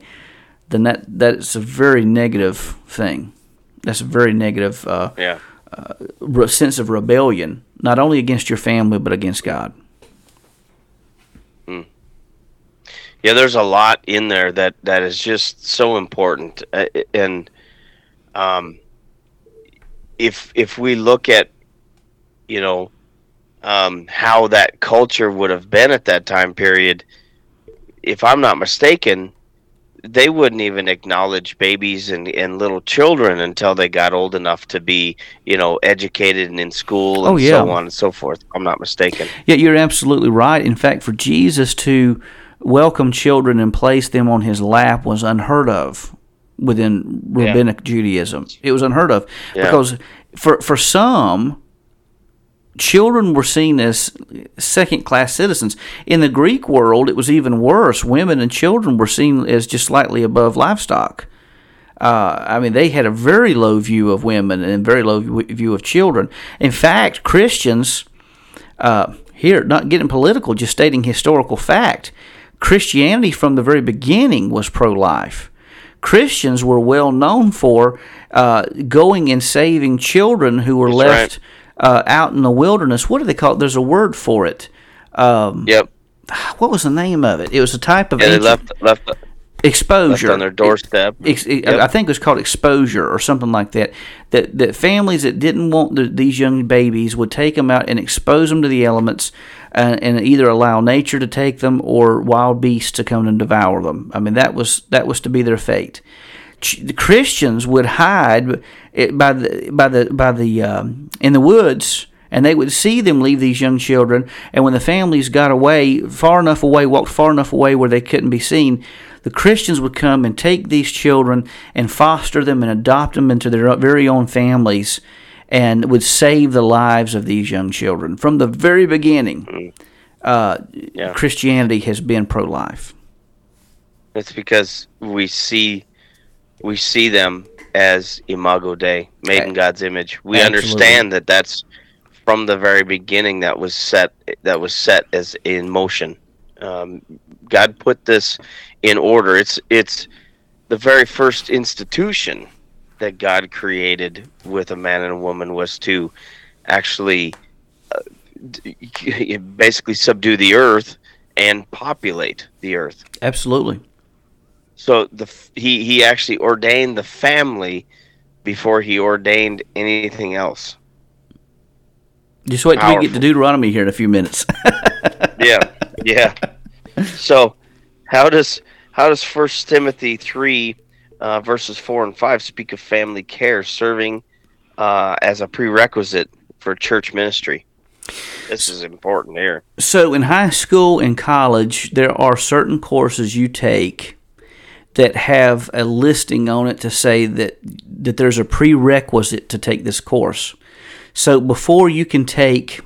then that that's a very negative thing. That's a very negative uh, Yeah. re- sense of rebellion, not only against your family but against God. Yeah, there's a lot in there that that is just so important, uh, and um, if if we look at, you know, um, how that culture would have been at that time period, if I'm not mistaken, they wouldn't even acknowledge babies and, and little children until they got old enough to be, you know, educated and in school and Oh, yeah. so on and so forth. I'm not mistaken. Yeah, you're absolutely right. In fact, for Jesus to welcome children and place them on his lap was unheard of within rabbinic Judaism. It was unheard of Yeah. because for for some children were seen as second class citizens. In the Greek world, it was even worse. Women and children were seen as just slightly above livestock. Uh, I mean, they had a very low view of women and very low view of children. In fact, Christians, uh, here, not getting political, just stating historical fact, Christianity from the very beginning was pro life. Christians were well known for uh, going and saving children who were That's left uh, out in the wilderness. What do they call it? There's a word for it. Um, Yep. what was the name of it? It was a type of Yeah, ancient- left left left exposure on their doorstep. Yep. I think it was called exposure or something like that. That that families that didn't want the, these young babies would take them out and expose them to the elements, and either allow nature to take them or wild beasts to come and devour them. I mean that was that was to be their fate. The Christians would hide by the by the by the um, in the woods. And they would see them leave these young children, and when the families got away, far enough away, walked far enough away where they couldn't be seen, the Christians would come and take these children and foster them and adopt them into their very own families and would save the lives of these young children. From the very beginning, uh, Yeah. Christianity has been pro life. It's because we see we see them as imago Dei, made in God's image. We Absolutely. understand that that's from the very beginning that was set that was set as in motion. Um, God put this in order. It's it's the very first institution that God created with a man and a woman was to actually uh, d- basically subdue the earth and populate the earth. Absolutely. So the f- he he actually ordained the family before he ordained anything else. Just wait till we get to Deuteronomy here in a few minutes. Yeah, yeah. So how does how does First Timothy three uh, verses four and five speak of family care serving uh, as a prerequisite for church ministry? This is important here. So, in high school and college, there are certain courses you take that have a listing on it to say that that there's a prerequisite to take this course. So before you can take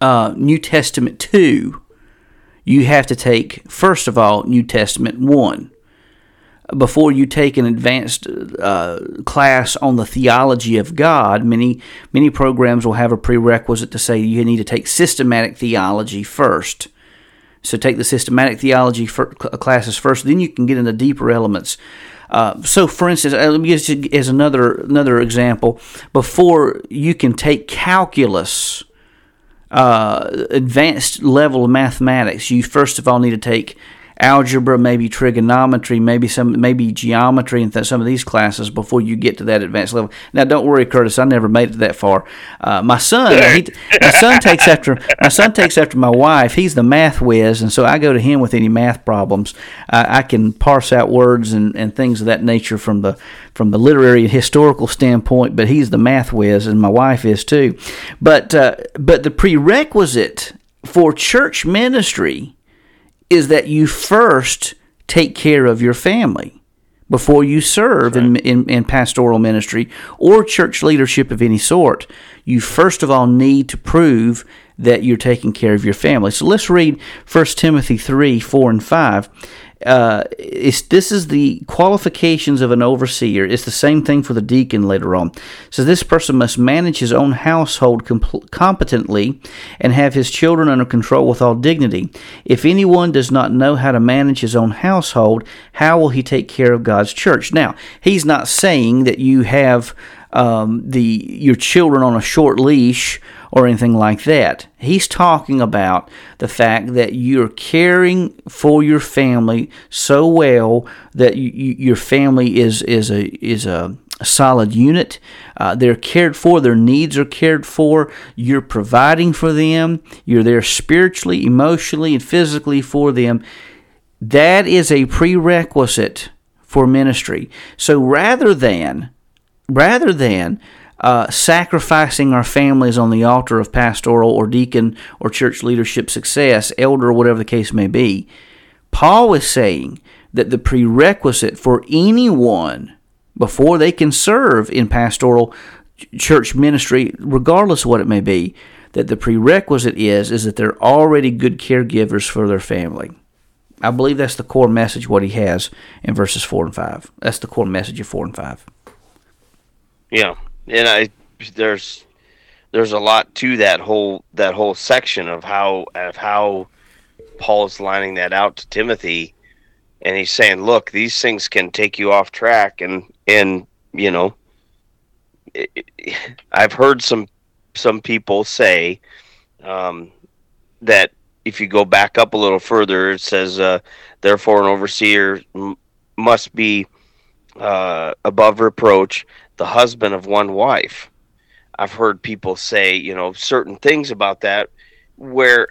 uh, New Testament two, you have to take first of all New Testament one before you take an advanced uh, class on the theology of God, many many programs will have a prerequisite to say you need to take systematic theology first. So take the systematic theology for, classes first, then you can get into deeper elements. Uh, so, for instance, uh, let me give you as another another example. Before you can take calculus, uh, advanced level of mathematics, you first of all need to take algebra, maybe trigonometry, maybe some maybe geometry, and th- some of these classes before you get to that advanced level. Now, don't worry, Curtis, I never made it that far. Uh, my son, he, my son takes after my son takes after my wife. He's the math whiz, and so I go to him with any math problems. Uh, I can parse out words and, and things of that nature from the from the literary and historical standpoint, but he's the math whiz, and my wife is too. But uh, but the prerequisite for church ministry is that you first take care of your family before you serve right. in, in, in, pastoral ministry or church leadership of any sort. You first of all need to prove that you're taking care of your family. So let's read 1 Timothy 3 4 and 5 uh, this is the qualifications of an overseer. It's the same thing for the deacon later on. So this person must manage his own household comp- competently and have his children under control with all dignity. If anyone does not know how to manage his own household, how will he take care of God's church? Now, he's not saying that you have um, the your children on a short leash or anything like that. He's talking about the fact that you're caring for your family so well that you, you, your family is is a is a, solid unit. Uh, they're cared for. Their needs are cared for. You're providing for them. You're there spiritually, emotionally, and physically for them. That is a prerequisite for ministry. So rather than rather than uh, sacrificing our families on the altar of pastoral or deacon or church leadership success, elder, whatever the case may be, Paul is saying that the prerequisite for anyone before they can serve in pastoral church ministry, regardless of what it may be, that the prerequisite is is that they're already good caregivers for their family. I believe that's the core message what he has in verses four and five. That's the core message of four and five. Yeah, and I there's there's a lot to that whole that whole section of how of how Paul's lining that out to Timothy, and he's saying, "Look, these things can take you off track," and and you know, I've heard some some people say um, that if you go back up a little further, it says, uh, "Therefore, an overseer m- must be uh, above reproach." The husband of one wife. I've heard people say, you know, certain things about that where,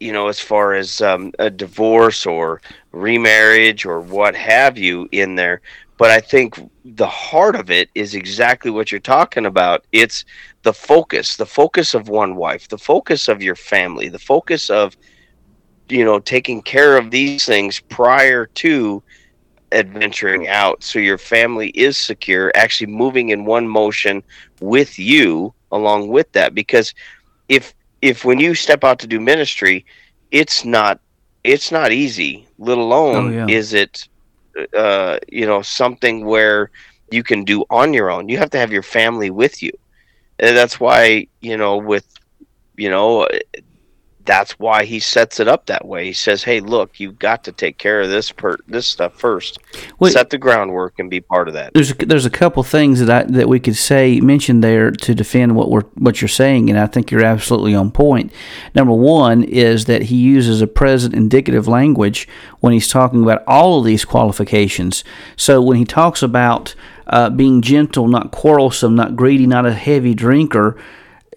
you know, as far as um, a divorce or remarriage or what have you in there. But I think the heart of it is exactly what you're talking about. It's the focus, the focus of one wife, the focus of your family, the focus of, you know, taking care of these things prior to adventuring out so your family is secure actually moving in one motion with you along with that. Because if if when you step out to do ministry it's not it's not easy let alone oh, yeah. is it uh you know something where you can do on your own. You have to have your family with you. And that's why you know with you know that's why he sets it up that way. He says, "Hey, look, you've got to take care of this per this stuff first. Well, Set the groundwork and be part of that." There's a, there's a couple things that I, that we could say mention there to defend what we're what you're saying, and I think you're absolutely on point. Number one is that he uses a present indicative language when he's talking about all of these qualifications. So when he talks about uh, being gentle, not quarrelsome, not greedy, not a heavy drinker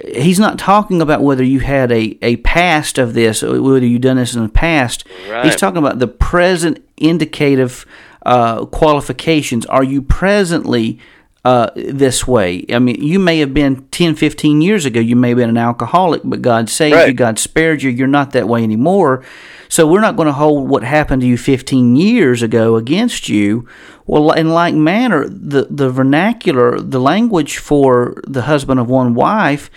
he's not talking about whether you had a, a past of this, whether you've done this in the past. Right. He's talking about the present indicative uh, qualifications. Are you presently uh, this way. I mean, you may have been 10, 15 years ago, you may have been an alcoholic, but God saved Right. you, God spared you. You're not that way anymore. So we're not going to hold what happened to you 15 years ago against you. Well, in like manner, the, the vernacular, the language for the husband of one wife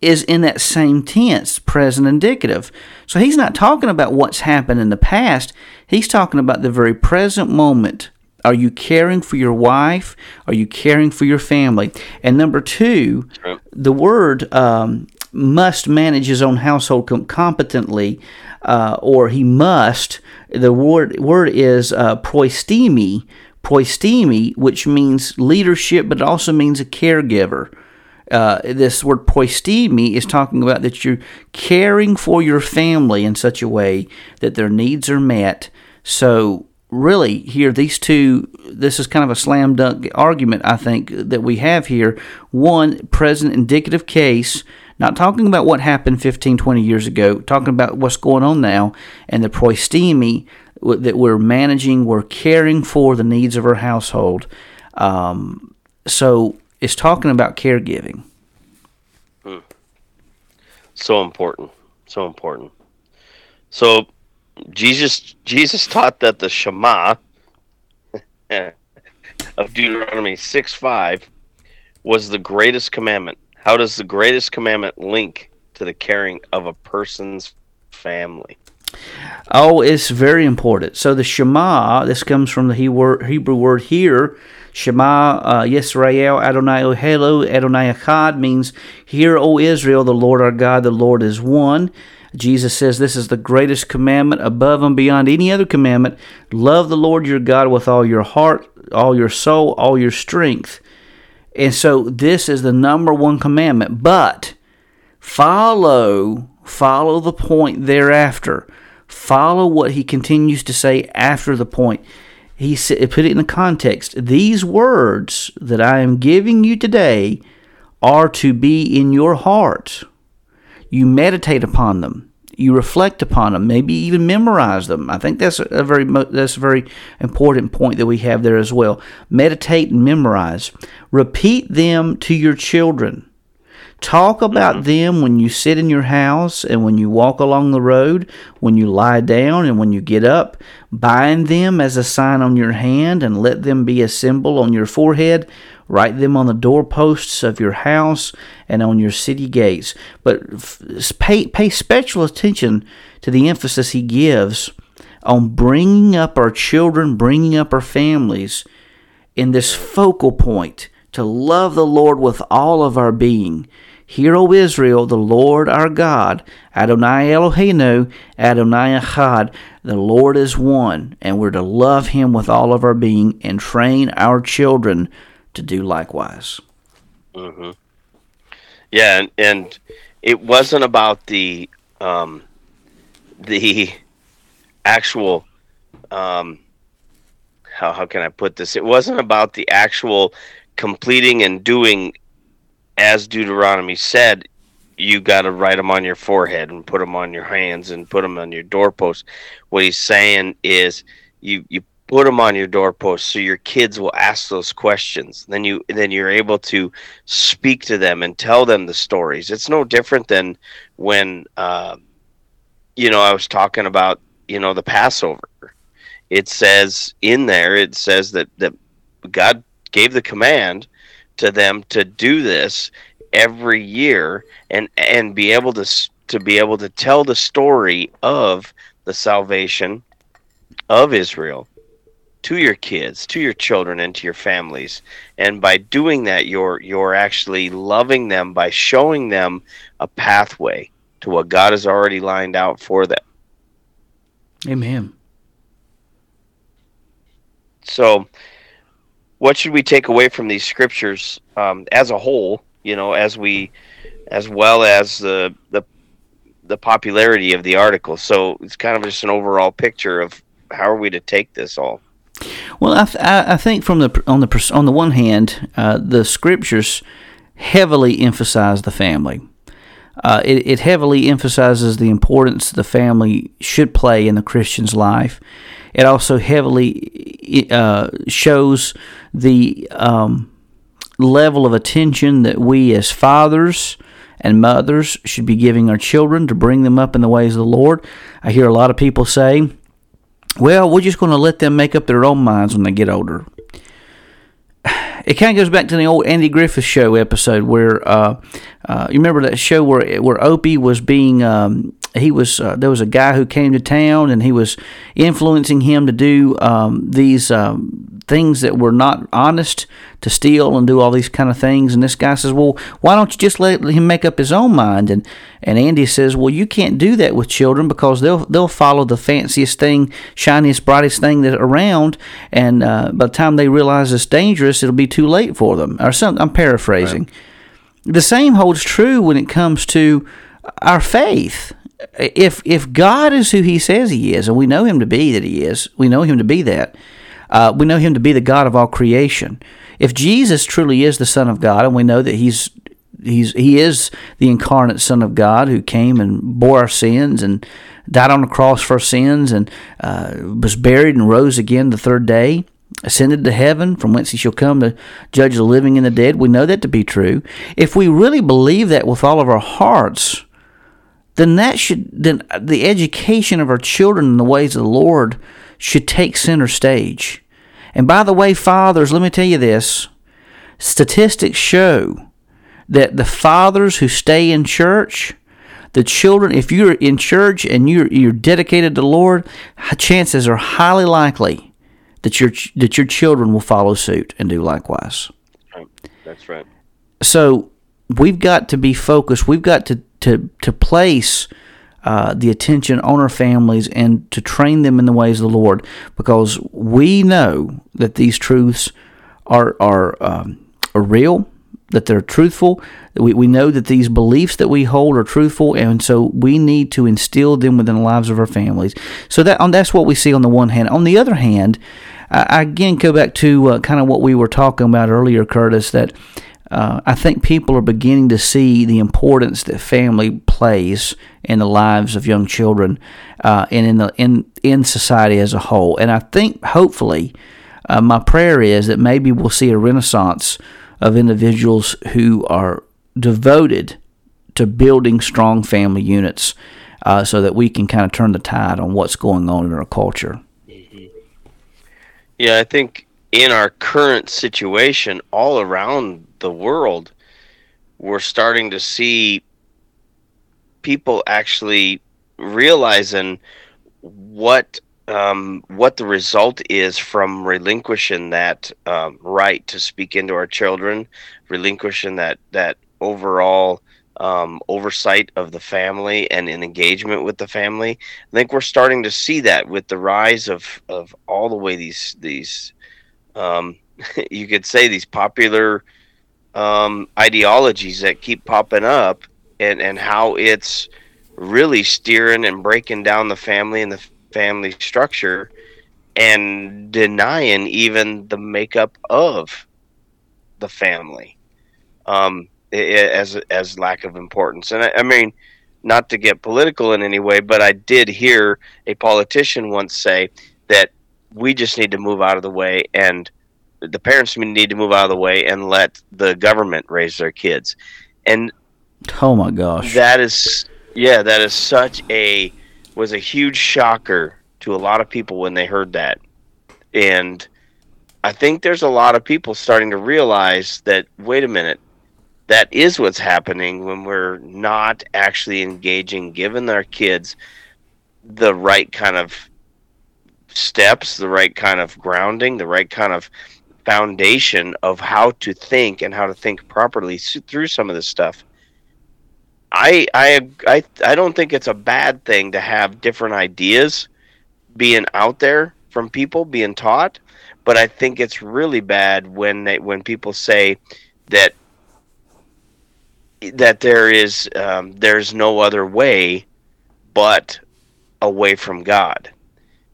is in that same tense, present indicative. So he's not talking about what's happened in the past. He's talking about the very present moment. Are you caring for your wife? Are you caring for your family? And number two, the word um, must manage his own household com- competently, uh, or he must. The word word is uh, proistemi, proistemi, which means leadership, but it also means a caregiver. Uh, this word proistemi is talking about that you're caring for your family in such a way that their needs are met. So really here these two this is kind of a slam dunk argument i think that we have here one present indicative case not talking about what happened 15 20 years ago talking about what's going on now and the proistemi that we're managing we're caring for the needs of our household um, so it's talking about caregiving So important. So important. So Jesus Jesus taught that the Shema of Deuteronomy 6 5 was the greatest commandment. How does the greatest commandment link to the caring of a person's family? Oh, it's very important. So the Shema, this comes from the Hebrew word here. Shema uh, Yisrael Adonai Eloheinu Adonai Echad means, Hear, O Israel, the Lord our God, the Lord is one. Jesus says this is the greatest commandment above and beyond any other commandment. Love the Lord your God with all your heart, all your soul, all your strength. And so this is the number one commandment. But follow, follow the point thereafter. Follow what he continues to say after the point. He put it in the context. These words that I am giving you today are to be in your heart. You meditate upon them. You reflect upon them. Maybe even memorize them. I think that's a very that's a very important point that we have there as well. Meditate and memorize. Repeat them to your children. Talk about mm-hmm. them when you sit in your house and when you walk along the road, when you lie down and when you get up. Bind them as a sign on your hand and let them be a symbol on your forehead. Write them on the doorposts of your house and on your city gates. But pay, pay special attention to the emphasis he gives on bringing up our children, bringing up our families in this focal point to love the Lord with all of our being. Hear, O Israel, the Lord our God, Adonai Eloheinu, Adonai Echad, the Lord is one, and we're to love him with all of our being and train our children to do likewise. Mm-hmm. Yeah, and, and it wasn't about the um, the actual um, how how can I put this? It wasn't about the actual completing and doing as Deuteronomy said. You got to write them on your forehead and put them on your hands and put them on your doorpost. What he's saying is you you put them on your doorpost so your kids will ask those questions. Then you then you're able to speak to them and tell them the stories. It's no different than when uh, you know i was talking about you know the passover. It says in there it says that that god gave the command to them to do this every year and and be able to to be able to tell the story of the salvation of Israel to your kids, to your children, and to your families. And by doing that, you're you're actually loving them by showing them a pathway to what God has already lined out for them. Amen. So, what should we take away from these scriptures um, as a whole? You know, as we, as well as the the the popularity of the article. So it's kind of just an overall picture of how are we to take this all. Well, I, th- I think from the on the on the one hand, uh, the scriptures heavily emphasize the family. Uh, it, it, heavily emphasizes the importance the family should play in the Christian's life. It also heavily uh, shows the um, level of attention that we as fathers and mothers should be giving our children to bring them up in the ways of the Lord. I hear a lot of people say, well, we're just going to let them make up their own minds when they get older. It kind of goes back to the old Andy Griffith Show episode where uh, uh, you remember that show where where Opie was being um, he was uh, there was a guy who came to town and he was influencing him to do um, these um, things that were not honest to steal and do all these kind of things. And this guy says well why don't you just let him make up his own mind? And and Andy says well you can't do that with children because they'll they'll follow the fanciest thing shiniest brightest thing that around. And uh, by the time they realize it's dangerous it'll be too late for them. Or something I'm paraphrasing. Right. the same holds true when it comes to our faith if if God is who He says He is, and we know Him to be that He is, we know Him to be that. Uh, we know Him to be the God of all creation. If Jesus truly is the Son of God, and we know that He's He's He is the incarnate Son of God who came and bore our sins and died on the cross for our sins and uh, was buried and rose again the third day ascended to heaven, from whence he shall come to judge the living and the dead. We know that to be true. If we really believe that with all of our hearts, then that should then the education of our children in the ways of the Lord should take center stage. And by the way, fathers, let me tell you this. Statistics show that the fathers who stay in church, the children, if you're in church and you're you're dedicated to the Lord, chances are highly likely that your that your children will follow suit and do likewise. That's right. So we've got to be focused. We've got to to to place uh, the attention on our families and to train them in the ways of the Lord, because we know that these truths are are um, are real, that they're truthful. We, we know that these beliefs that we hold are truthful, and so we need to instill them within the lives of our families. So that that's what we see on the one hand. On the other hand, I, again go back to uh, kind of what we were talking about earlier, Curtis. That uh, I think people are beginning to see the importance that family plays in the lives of young children uh, and in the in in society as a whole. And I think hopefully, uh, my prayer is that maybe we'll see a renaissance of individuals who are devoted to building strong family units, uh, so that we can kind of turn the tide on what's going on in our culture. Yeah, I think in our current situation all around the world, we're starting to see people actually realizing what um, what the result is from relinquishing that um, right to speak into our children, relinquishing that that overall um, oversight of the family and an engagement with the family. I think we're starting to see that with the rise of, of all the way these these um, you could say these popular um, ideologies that keep popping up and, and how it's really steering and breaking down the family and the family structure and denying even the makeup of the family um, as as lack of importance. And I, I mean, not to get political in any way, but I did hear a politician once say that we just need to move out of the way and the parents need to move out of the way and let the government raise their kids. And oh my gosh, that is yeah, that is such a was a huge shocker to a lot of people when they heard that. And I think there's a lot of people starting to realize that wait a minute, that is what's happening when we're not actually engaging, giving our kids the right kind of steps, the right kind of grounding, the right kind of foundation of how to think and how to think properly through some of this stuff. I I I I don't think it's a bad thing to have different ideas being out there from people being taught, but I think it's really bad when they when people say that that there is um, there's no other way but away from God.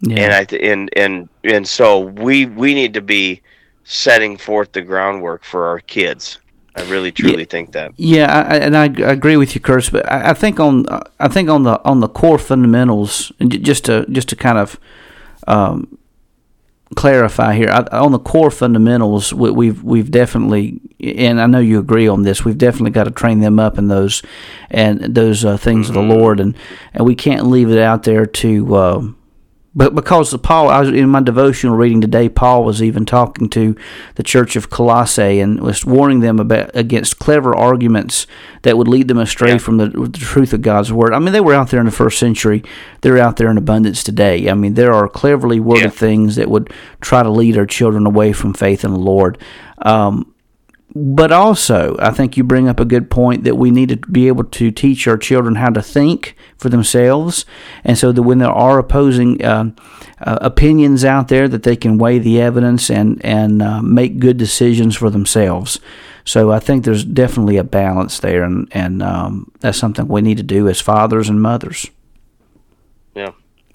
Yeah. And I th- and and and so we we need to be setting forth the groundwork for our kids. I really truly yeah, think that. Yeah, I, and I, agree with you, Curtis. But I, I, think on I think on the on the core fundamentals, and just to just to kind of um, clarify here I, on the core fundamentals. We, we've we've definitely, and I know you agree on this. We've definitely got to train them up in those and those uh, things of the Lord, and and we can't leave it out there to. Uh, but because Paul, I was in my devotional reading today, Paul was even talking to the church of Colossae and was warning them about against clever arguments that would lead them astray Yeah. from the, the truth of God's word. I mean, they were out there in the first century; they're out there in abundance today. I mean, there are cleverly worded Yeah. things that would try to lead our children away from faith in the Lord. Um, but also, I think you bring up a good point that we need to be able to teach our children how to think for themselves, and so that when there are opposing uh, uh, opinions out there, that they can weigh the evidence and and uh, make good decisions for themselves. So I think there's definitely a balance there, and and um, that's something we need to do as fathers and mothers.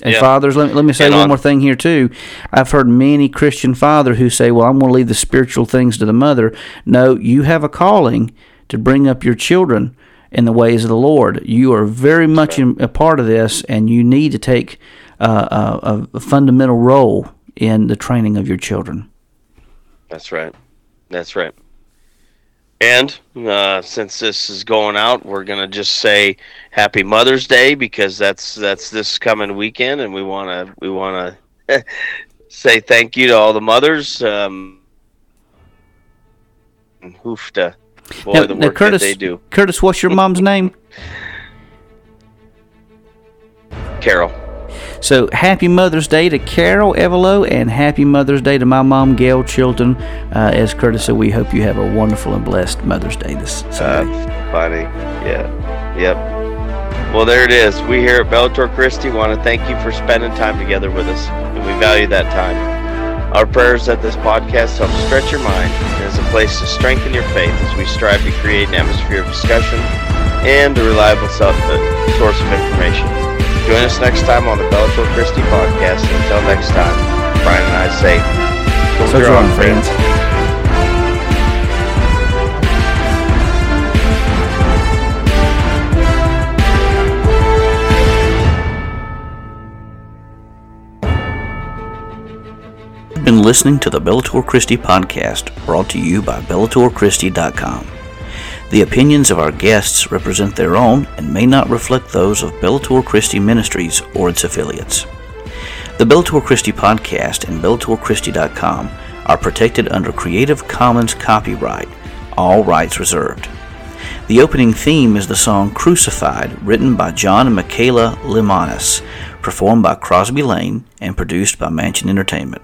And Yeah. fathers, let, let me say And one on- more thing here too. I've heard many Christian father who say, "Well, I'm going to leave the spiritual things to the mother." No, you have a calling to bring up your children in the ways of the Lord. You are very much in, a part of this, and you need to take uh, a, a fundamental role in the training of your children. That's right. That's right. And uh, since this is going out, we're gonna just say Happy Mother's Day because that's that's this coming weekend, and we wanna we wanna say thank you to all the mothers. Um, hoofta, boy, Now- the work Curtis, that they do. Curtis, what's your mom's name? Carol. So happy Mother's Day to Carol Evelo, and happy Mother's Day to my mom Gail Chilton. Uh, as Curtis said, we hope you have a wonderful and blessed Mother's Day this Sunday. That's funny. Yeah. Yep. Well, there it is. We here at Bellator Christi want to thank you for spending time together with us, and we value that time. Our prayers that this podcast helps stretch your mind and is a place to strengthen your faith as we strive to create an atmosphere of discussion and a reliable uh, source of information. Join us next time on the Bellator Christi podcast. Until next time, Brian and I say, Soldier soldier on, on, friends. friends. You've been listening to the Bellator Christi podcast brought to you by BellatorChristi.com. The opinions of our guests represent their own and may not reflect those of Bellator Christi Ministries or its affiliates. The Bellator Christi podcast and BellatorChristi.com are protected under Creative Commons copyright, all rights reserved. The opening theme is the song Crucified, written by John and Michaela Limonis, performed by Crosby Lane and produced by Mansion Entertainment.